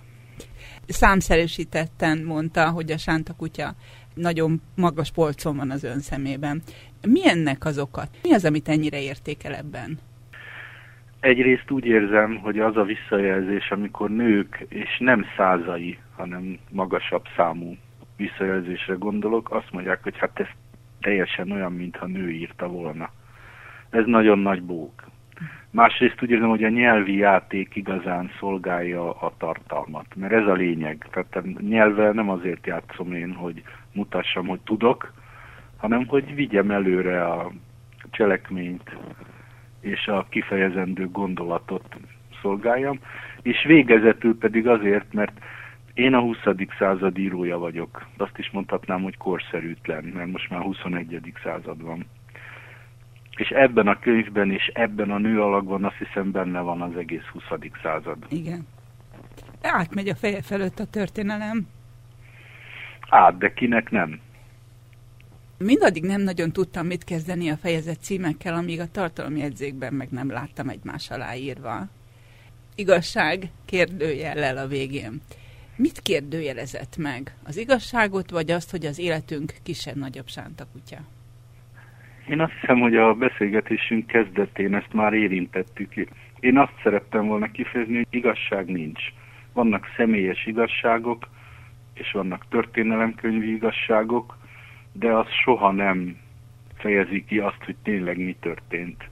Számszerűsítetten mondta, hogy a sánta kutya nagyon magas polcon van az ön szemében. Mi ennek az oka? Mi az, amit ennyire értékel ebben? Egyrészt úgy érzem, hogy az a visszajelzés, amikor nők, és nem százai, hanem magasabb számú visszajelzésre gondolok, azt mondják, hogy hát ez teljesen olyan, mintha nő írta volna. Ez nagyon nagy bók. Másrészt úgy érzem, hogy a nyelvi játék igazán szolgálja a tartalmat, mert ez a lényeg. Tehát a nyelvvel nem azért játszom én, hogy mutassam, hogy tudok, hanem hogy vigyem előre a cselekményt és a kifejezendő gondolatot szolgáljam, és végezetül pedig azért, mert én a 20. század írója vagyok. Azt is mondhatnám, hogy korszerűtlen, mert most már 21. század van. És ebben a könyvben és ebben a nő alakban azt hiszem benne van az egész 20. század. Igen. Átmegy a feje felett a történelem. Át, de kinek nem? Mindaddig nem nagyon tudtam mit kezdeni a fejezet címekkel, amíg a tartalomjegyzékben meg nem láttam egymás alá írva. Igazság kérdőjellel a végén. Mit kérdőjelezett meg? Az igazságot, vagy azt, hogy az életünk kisebb-nagyobb sántakutya? Én azt hiszem, hogy a beszélgetésünk kezdetén ezt már érintettük. Én azt szerettem volna kifejezni, hogy igazság nincs. Vannak személyes igazságok, és vannak történelemkönyvi igazságok, de az soha nem fejezi ki azt, hogy tényleg mi történt.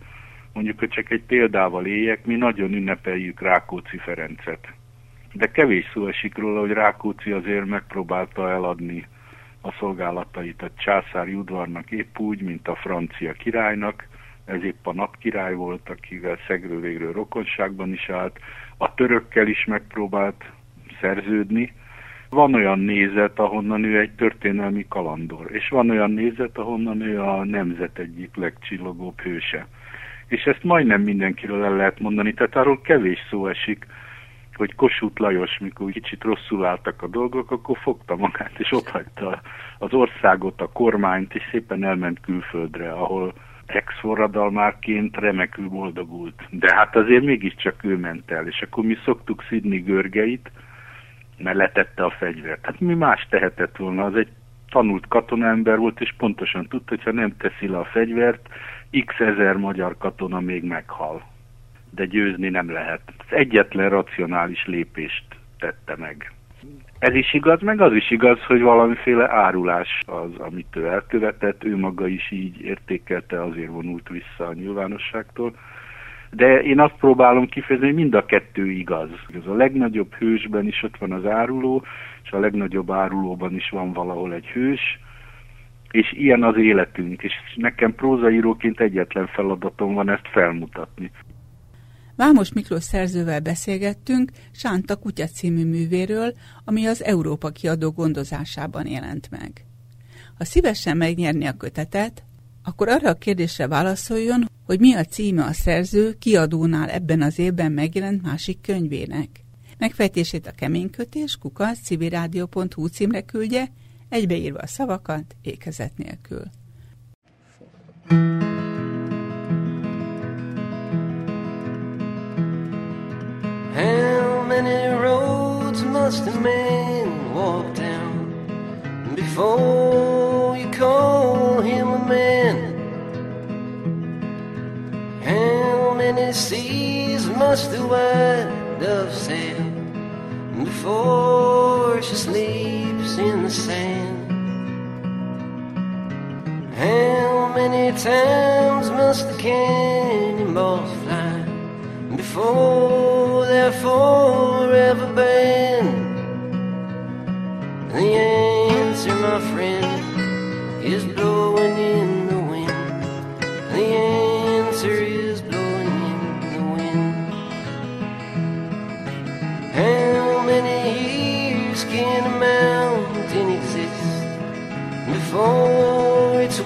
Mondjuk, hogy csak egy példával éljek, mi nagyon ünnepeljük Rákóczi Ferencet. De kevés szó esik róla, hogy Rákóczi azért megpróbálta eladni a szolgálatait a császári udvarnak épp úgy, mint a francia királynak, ez épp a napkirály volt, akivel szegről végről rokonságban is állt, a törökkel is megpróbált szerződni. Van olyan nézet, ahonnan ő egy történelmi kalandor, és van olyan nézet, ahonnan ő a nemzet egyik legcsillogóbb hőse. És ezt majdnem mindenkiről el lehet mondani, tehát arról kevés szó esik, hogy Kossuth Lajos, mikor kicsit rosszul álltak a dolgok, akkor fogta magát, és ott hagyta az országot, a kormányt, és szépen elment külföldre, ahol ex-forradalmárként remekül boldogult. De hát azért mégiscsak ő ment el, és akkor mi szoktuk szidni Görgeit, mert letette a fegyvert. Hát mi más tehetett volna, az egy tanult katonaember volt, és pontosan tudta, hogy ha nem teszi le a fegyvert, x ezer magyar katona még meghal de győzni nem lehet. Az egyetlen racionális lépést tette meg. Ez is igaz, meg az is igaz, hogy valamiféle árulás az, amit ő elkövetett, ő maga is így értékelte, azért vonult vissza a nyilvánosságtól. De én azt próbálom kifejezni, hogy mind a kettő igaz. Ez a legnagyobb hősben is ott van az áruló, és a legnagyobb árulóban is van valahol egy hős, és ilyen az életünk, és nekem prózaíróként egyetlen feladatom van ezt felmutatni. Vámos Miklós szerzővel beszélgettünk Sánta Kutya című művéről, ami az Európa kiadó gondozásában jelent meg. Ha szívesen megnyerni a kötetet, akkor arra a kérdésre válaszoljon, hogy mi a címe a szerző kiadónál ebben az évben megjelent másik könyvének. Megfejtését a keménykötés kukac civilrádió.hu címre küldje, egybeírva a szavakat ékezet nélkül. How many roads must a man walk down before you call him How many seas must the white dove sail before she sleeps in the sand? How many times must the cannonballs fly before there forever been? The answer, my friend, is blowing in the wind. The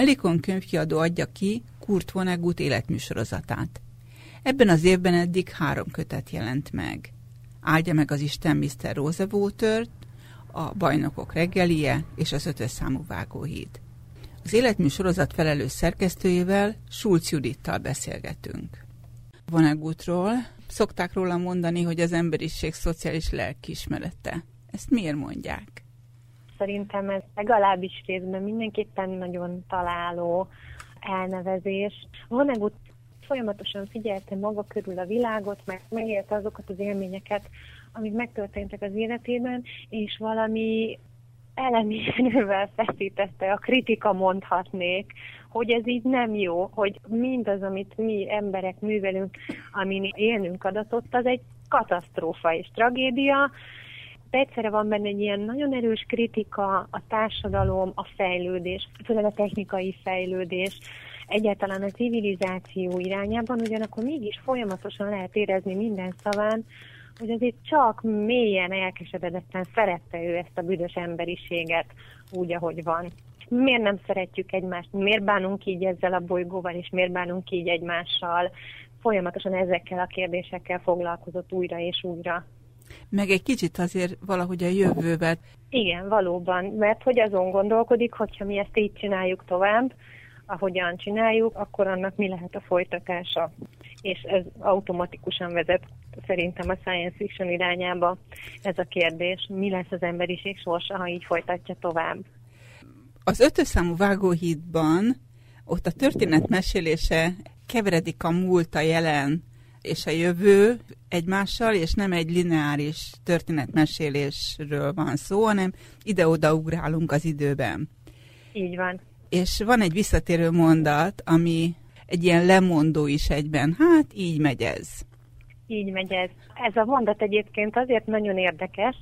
Helikon könyvkiadó adja ki Kurt Vonnegut életműsorozatát. Ebben az évben eddig három kötet jelent meg. Áldja meg az Isten Mr. rosewater a Bajnokok reggelie és az ötös számú vágóhíd. Az életműsorozat felelős szerkesztőjével, Schulz Judittal beszélgetünk. Vonegutról szokták róla mondani, hogy az emberiség szociális lelkiismerete. Ezt miért mondják? Szerintem ez legalábbis részben mindenképpen nagyon találó elnevezés. Vonegut folyamatosan figyelte maga körül a világot, meg megélte azokat az élményeket, amik megtörténtek az életében, és valami elemi erővel feszítette a kritika mondhatnék, hogy ez így nem jó, hogy mindaz, amit mi emberek művelünk, amin élnünk adatot, az egy katasztrófa és tragédia, egyszerre van benne egy ilyen nagyon erős kritika, a társadalom, a fejlődés, főleg a technikai fejlődés, egyáltalán a civilizáció irányában, ugyanakkor mégis folyamatosan lehet érezni minden szaván, hogy azért csak mélyen elkeseredetten szerette ő ezt a büdös emberiséget úgy, ahogy van. Miért nem szeretjük egymást? Miért bánunk így ezzel a bolygóval, és miért bánunk így egymással? Folyamatosan ezekkel a kérdésekkel foglalkozott újra és újra. Meg egy kicsit azért valahogy a jövővel. Igen, valóban, mert hogy azon gondolkodik, hogyha mi ezt így csináljuk tovább, ahogyan csináljuk, akkor annak mi lehet a folytatása. És ez automatikusan vezet szerintem a science fiction irányába ez a kérdés. Mi lesz az emberiség sorsa, ha így folytatja tovább? Az ötös számú vágóhídban ott a történet mesélése keveredik a múlt, a jelen és a jövő egymással, és nem egy lineáris történetmesélésről van szó, hanem ide-oda ugrálunk az időben. Így van és van egy visszatérő mondat, ami egy ilyen lemondó is egyben. Hát így megy ez. Így megy ez. Ez a mondat egyébként azért nagyon érdekes,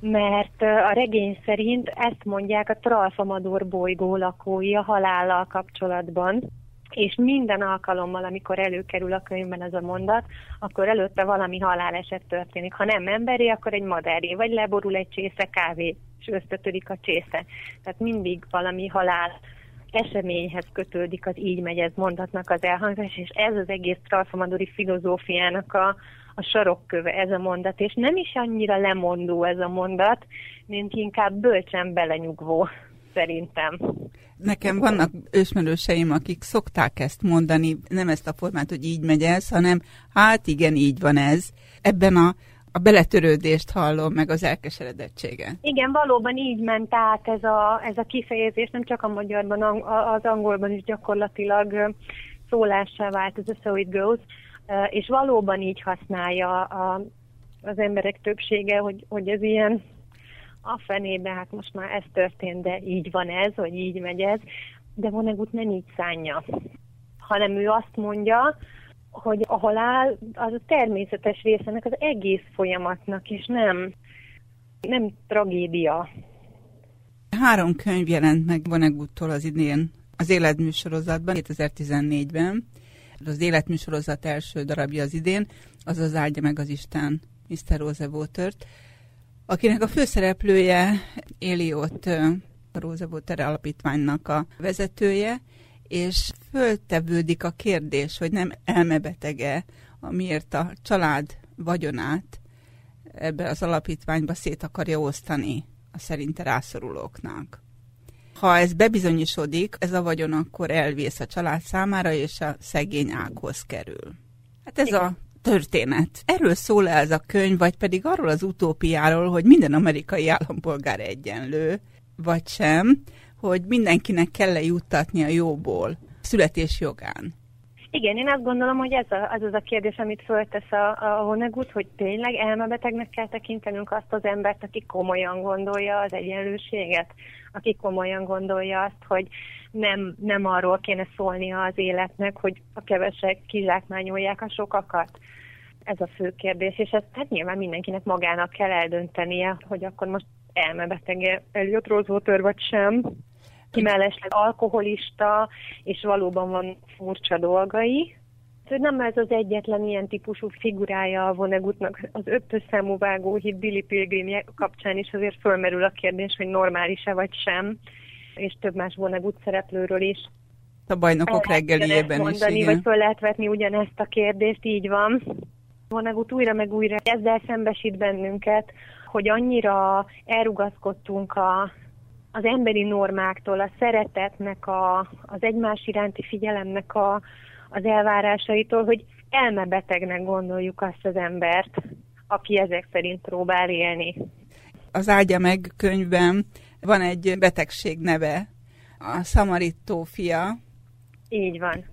mert a regény szerint ezt mondják a Tralfamador bolygó lakói a halállal kapcsolatban, és minden alkalommal, amikor előkerül a könyvben ez a mondat, akkor előtte valami haláleset történik. Ha nem emberi, akkor egy madáré, vagy leborul egy csésze kávé, és összetörik a csésze. Tehát mindig valami halál eseményhez kötődik az így megy ez mondatnak az elhangzás, és ez az egész Tralfamadori filozófiának a, a sarokköve ez a mondat, és nem is annyira lemondó ez a mondat, mint inkább bölcsen belenyugvó szerintem. Nekem vannak ősmerőseim, akik szokták ezt mondani, nem ezt a formát, hogy így megy ez, hanem hát igen, így van ez. Ebben a a beletörődést hallom, meg az elkeseredettséget. Igen, valóban így ment át ez a, ez a kifejezés, nem csak a magyarban, az angolban is gyakorlatilag szólássá vált ez a so it goes, és valóban így használja a, az emberek többsége, hogy, hogy ez ilyen a fenébe, hát most már ez történt, de így van ez, vagy így megy ez, de Vonnegut nem így szánja, hanem ő azt mondja, hogy a halál az a természetes részenek az egész folyamatnak, és nem, nem tragédia. Három könyv jelent meg Vonneguttól az idén az életműsorozatban, 2014-ben. Az életműsorozat első darabja az idén, az az áldja meg az Isten, Mr. Rosewater-t akinek a főszereplője Eliott a Rosewater alapítványnak a vezetője, és föltevődik a kérdés, hogy nem elmebetege, amiért a család vagyonát ebbe az alapítványba szét akarja osztani a szerinte rászorulóknak. Ha ez bebizonyosodik, ez a vagyon akkor elvész a család számára, és a szegény ághoz kerül. Hát ez a történet. Erről szól -e ez a könyv, vagy pedig arról az utópiáról, hogy minden amerikai állampolgár egyenlő, vagy sem, hogy mindenkinek kell -e juttatni a jóból. születés jogán. Igen, én azt gondolom, hogy ez a, az az a kérdés, amit föltesz a, a Honegut, hogy tényleg elmebetegnek kell tekintenünk azt az embert, aki komolyan gondolja az egyenlőséget, aki komolyan gondolja azt, hogy nem, nem arról kéne szólnia az életnek, hogy a kevesek kizsákmányolják a sokakat. Ez a fő kérdés, és ezt hát nyilván mindenkinek magának kell eldöntenie, hogy akkor most elmebetege Elliot Rosewater vagy sem, ki mellesleg alkoholista, és valóban van furcsa dolgai. Hogy nem ez az egyetlen ilyen típusú figurája a Vonegutnak. Az ötös számú vágóhíd Billy Pilgrim kapcsán is azért fölmerül a kérdés, hogy normális-e vagy sem, és több más Vonegut szereplőről is. A bajnokok reggeliében mondani, is, igen. Vagy föl lehet vetni ugyanezt a kérdést, így van. Vonegut újra meg újra ezzel szembesít bennünket, hogy annyira elrugaszkodtunk a az emberi normáktól, a szeretetnek, a, az egymás iránti figyelemnek a, az elvárásaitól, hogy elmebetegnek gondoljuk azt az embert, aki ezek szerint próbál élni. Az Ágya meg könyvben van egy betegség neve, a Samaritó fia. Így van.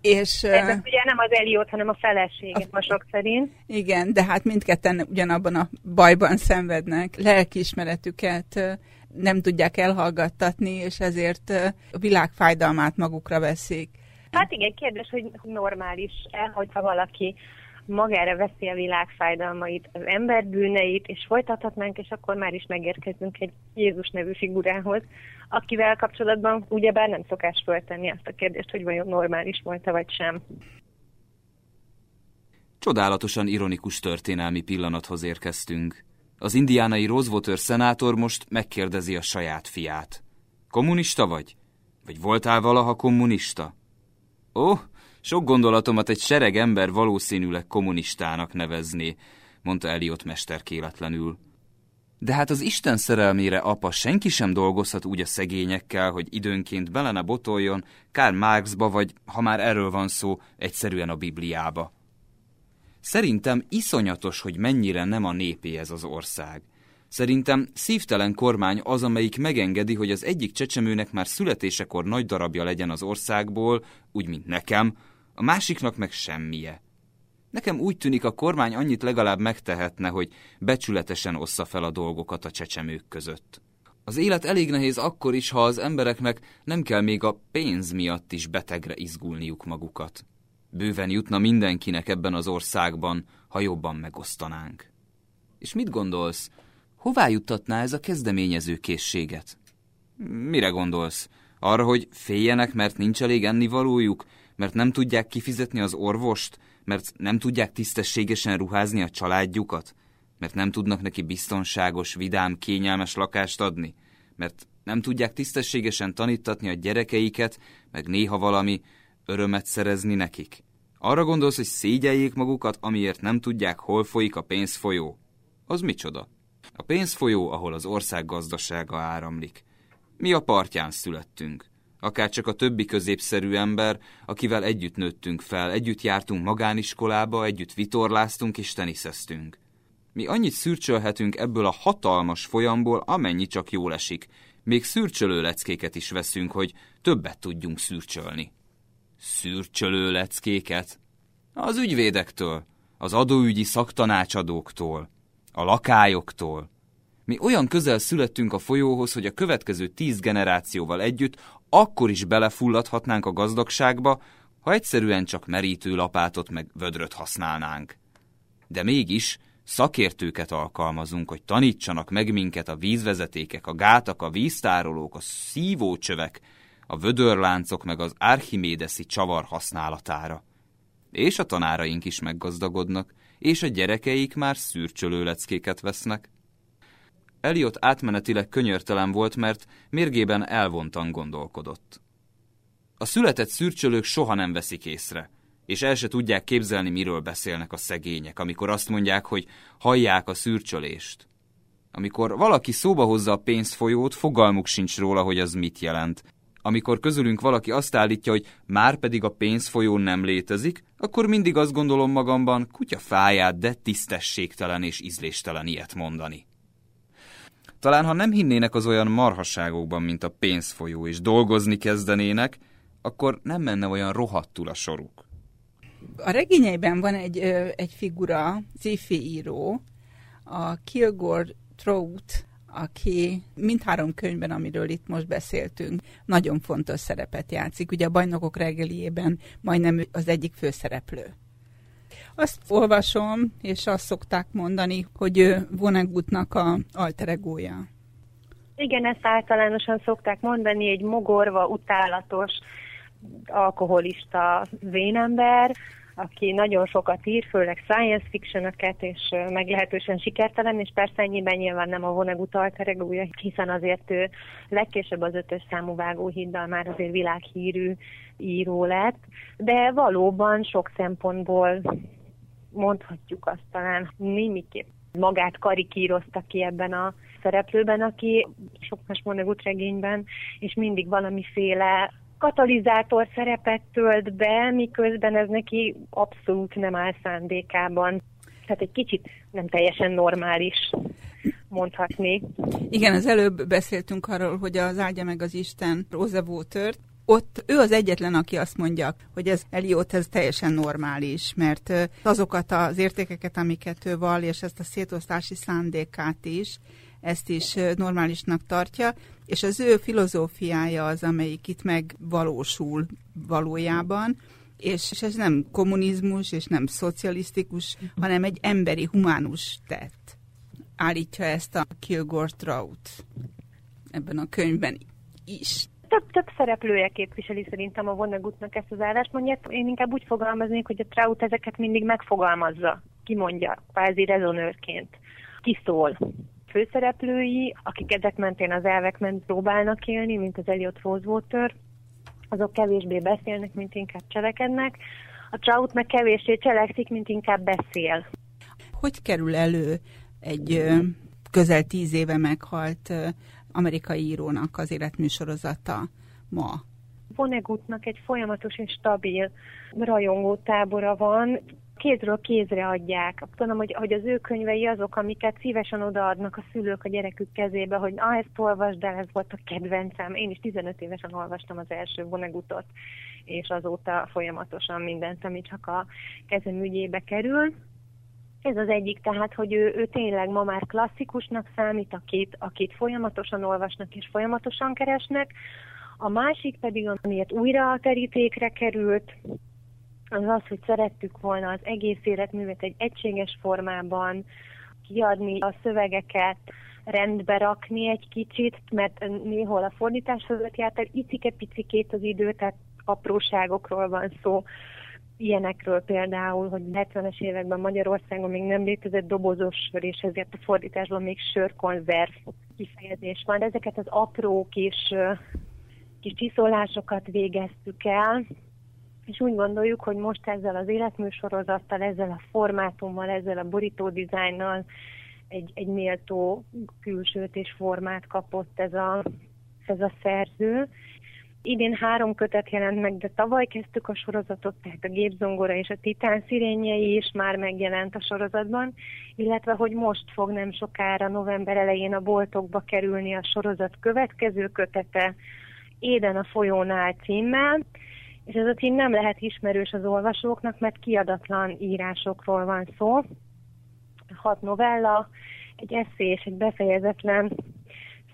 És, Ez ugye nem az Eliot, hanem a felesége, a, sok szerint. Igen, de hát mindketten ugyanabban a bajban szenvednek. Lelkiismeretüket nem tudják elhallgattatni, és ezért a világ fájdalmát magukra veszik. Hát igen, kérdés, hogy normális-e, hogyha valaki magára veszi a világ fájdalmait, az ember bűneit, és folytathatnánk, és akkor már is megérkezünk egy Jézus nevű figurához, akivel kapcsolatban ugyebár nem szokás föltenni azt a kérdést, hogy vajon normális volt-e vagy sem. Csodálatosan ironikus történelmi pillanathoz érkeztünk. Az indiánai Rosewater szenátor most megkérdezi a saját fiát. Kommunista vagy? Vagy voltál valaha kommunista? Ó, sok gondolatomat egy sereg ember valószínűleg kommunistának nevezné, mondta Eliot mester kéletlenül. De hát az Isten szerelmére, apa, senki sem dolgozhat úgy a szegényekkel, hogy időnként belene botoljon Karl Marxba, vagy, ha már erről van szó, egyszerűen a Bibliába. Szerintem iszonyatos, hogy mennyire nem a népé ez az ország. Szerintem szívtelen kormány az, amelyik megengedi, hogy az egyik csecsemőnek már születésekor nagy darabja legyen az országból, úgy, mint nekem, a másiknak meg semmije. Nekem úgy tűnik, a kormány annyit legalább megtehetne, hogy becsületesen ossza fel a dolgokat a csecsemők között. Az élet elég nehéz akkor is, ha az embereknek nem kell még a pénz miatt is betegre izgulniuk magukat. Bőven jutna mindenkinek ebben az országban, ha jobban megosztanánk. És mit gondolsz, hová juttatná ez a kezdeményező készséget? Mire gondolsz? Arra, hogy féljenek, mert nincs elég ennivalójuk, mert nem tudják kifizetni az orvost, mert nem tudják tisztességesen ruházni a családjukat, mert nem tudnak neki biztonságos, vidám, kényelmes lakást adni, mert nem tudják tisztességesen tanítatni a gyerekeiket, meg néha valami örömet szerezni nekik. Arra gondolsz, hogy szégyeljék magukat, amiért nem tudják, hol folyik a pénzfolyó? Az micsoda? A pénzfolyó, ahol az ország gazdasága áramlik. Mi a partján születtünk. Akár csak a többi középszerű ember, akivel együtt nőttünk fel, együtt jártunk magániskolába, együtt vitorláztunk és teniszeztünk. Mi annyit szürcsölhetünk ebből a hatalmas folyamból, amennyi csak jól esik. Még szürcsölő leckéket is veszünk, hogy többet tudjunk szürcsölni szürcsölő leckéket? Az ügyvédektől, az adóügyi szaktanácsadóktól, a lakályoktól. Mi olyan közel születtünk a folyóhoz, hogy a következő tíz generációval együtt akkor is belefulladhatnánk a gazdagságba, ha egyszerűen csak merítő lapátot meg vödröt használnánk. De mégis szakértőket alkalmazunk, hogy tanítsanak meg minket a vízvezetékek, a gátak, a víztárolók, a szívócsövek, a vödörláncok meg az archimédeszi csavar használatára. És a tanáraink is meggazdagodnak, és a gyerekeik már szürcsölőleckéket vesznek. Eliot átmenetileg könyörtelen volt, mert mérgében elvontan gondolkodott. A született szürcsölők soha nem veszik észre, és el se tudják képzelni, miről beszélnek a szegények, amikor azt mondják, hogy hallják a szürcsölést. Amikor valaki szóba hozza a pénzfolyót, fogalmuk sincs róla, hogy az mit jelent, amikor közülünk valaki azt állítja, hogy már pedig a pénzfolyó nem létezik, akkor mindig azt gondolom magamban, kutya fáját, de tisztességtelen és ízléstelen ilyet mondani. Talán ha nem hinnének az olyan marhasságokban, mint a pénzfolyó, és dolgozni kezdenének, akkor nem menne olyan rohadtul a soruk. A regényeiben van egy, egy figura, sci író, a Kilgore Trout, aki mindhárom könyvben, amiről itt most beszéltünk, nagyon fontos szerepet játszik. Ugye a bajnokok reggeliében majdnem az egyik főszereplő. Azt olvasom, és azt szokták mondani, hogy Vonnegutnak a alteregója. Igen, ezt általánosan szokták mondani, egy mogorva, utálatos, alkoholista vénember, aki nagyon sokat ír, főleg science fiction és meglehetősen sikertelen, és persze ennyiben nyilván nem a Vonnegut alteregúja, hiszen azért ő legkésőbb az ötös számú vágóhiddal már azért világhírű író lett, de valóban sok szempontból mondhatjuk azt talán némiképp magát karikírozta ki ebben a szereplőben, aki sok más Monegut regényben, és mindig valamiféle katalizátor szerepet tölt be, miközben ez neki abszolút nem áll szándékában. Tehát egy kicsit nem teljesen normális mondhatni. Igen, az előbb beszéltünk arról, hogy az áldja meg az Isten Rosa Watert, ott ő az egyetlen, aki azt mondja, hogy ez Eliot ez teljesen normális, mert azokat az értékeket, amiket ő val, és ezt a szétosztási szándékát is, ezt is normálisnak tartja, és az ő filozófiája az, amelyik itt megvalósul valójában, és ez nem kommunizmus, és nem szocialisztikus, hanem egy emberi, humánus tett. Állítja ezt a Kilgore Trout ebben a könyvben is több, több szereplője képviseli szerintem a Vonnegutnak ezt az álláspontját. Én inkább úgy fogalmaznék, hogy a Traut ezeket mindig megfogalmazza, kimondja, kvázi rezonőrként. Kiszól. Főszereplői, akik ezek mentén az elvek ment próbálnak élni, mint az Elliot Rosewater, azok kevésbé beszélnek, mint inkább cselekednek. A Trout meg kevésbé cselekszik, mint inkább beszél. Hogy kerül elő egy közel tíz éve meghalt amerikai írónak az életműsorozata ma? Vonegutnak egy folyamatos és stabil rajongó tábora van, kézről kézre adják. Tudom, hogy, hogy az ő könyvei azok, amiket szívesen odaadnak a szülők a gyerekük kezébe, hogy ah, ezt olvasd el, ez volt a kedvencem. Én is 15 évesen olvastam az első Vonegutot, és azóta folyamatosan mindent, ami csak a kezem ügyébe kerül. Ez az egyik, tehát, hogy ő, ő tényleg ma már klasszikusnak számít, akit, akit folyamatosan olvasnak és folyamatosan keresnek. A másik pedig, amiért újra a terítékre került, az az, hogy szerettük volna az egész életművet egy egységes formában kiadni a szövegeket, rendbe rakni egy kicsit, mert néhol a fordítás között járt el icike-picikét az idő, tehát apróságokról van szó, ilyenekről például, hogy 70-es években Magyarországon még nem létezett dobozos sör, és ezért a fordításban még sörkonzerv kifejezés van. De ezeket az apró kis, kis csiszólásokat végeztük el, és úgy gondoljuk, hogy most ezzel az életműsorozattal, ezzel a formátummal, ezzel a borító dizájnnal egy, egy méltó külsőt és formát kapott ez a, ez a szerző, Idén három kötet jelent meg, de tavaly kezdtük a sorozatot, tehát a gépzongora és a titán szirényei is már megjelent a sorozatban, illetve hogy most fog nem sokára november elején a boltokba kerülni a sorozat következő kötete, Éden a folyónál címmel, és ez a cím nem lehet ismerős az olvasóknak, mert kiadatlan írásokról van szó. Hat novella, egy eszé és egy befejezetlen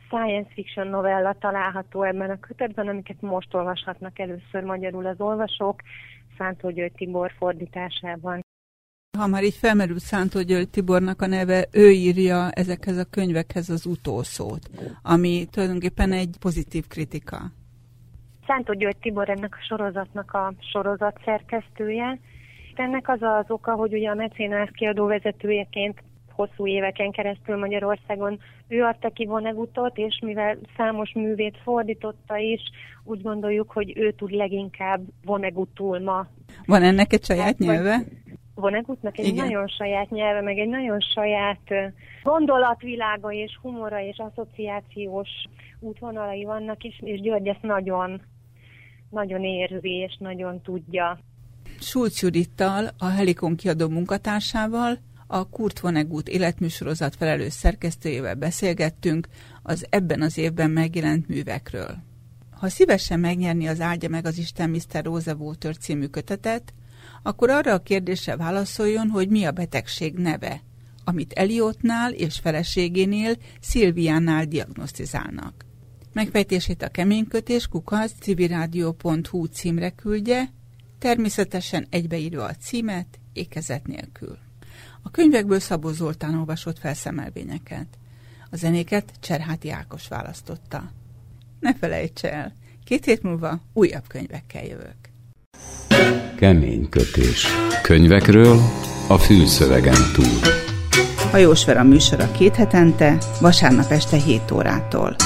science fiction novella található ebben a kötetben, amiket most olvashatnak először magyarul az olvasók, Szántó György Tibor fordításában. Ha már így felmerült Szántó György Tibornak a neve, ő írja ezekhez a könyvekhez az utószót, ami tulajdonképpen egy pozitív kritika. Szántó György Tibor ennek a sorozatnak a sorozat szerkesztője. Ennek az az oka, hogy ugye a mecénász kiadó vezetőjeként hosszú éveken keresztül Magyarországon ő adta ki Vonegutot, és mivel számos művét fordította is, úgy gondoljuk, hogy ő tud leginkább Vonegutul ma. Van ennek egy saját hát, nyelve? Vonegutnak egy Igen. nagyon saját nyelve, meg egy nagyon saját gondolatvilága és humora és asszociációs útvonalai vannak, és, és György ezt nagyon, nagyon érzi és nagyon tudja. Schulz Judittal, a Helikon kiadó munkatársával a Kurt Vonnegut életműsorozat felelős szerkesztőjével beszélgettünk az ebben az évben megjelent művekről. Ha szívesen megnyerni az Áldja meg az Isten Mr. Rosa Water című kötetet, akkor arra a kérdésre válaszoljon, hogy mi a betegség neve, amit Eliotnál és feleségénél Szilviánál diagnosztizálnak. Megfejtését a keménykötés kukac civilrádió.hu címre küldje, természetesen egybeírva a címet, ékezet nélkül. A könyvekből Szabó Zoltán olvasott felszemelvényeket. A zenéket Cserháti Ákos választotta. Ne felejts el, két hét múlva újabb könyvekkel jövök. Kemény kötés. Könyvekről a fülszövegen túl. Hajós Vera műsora két hetente, vasárnap este 7 órától.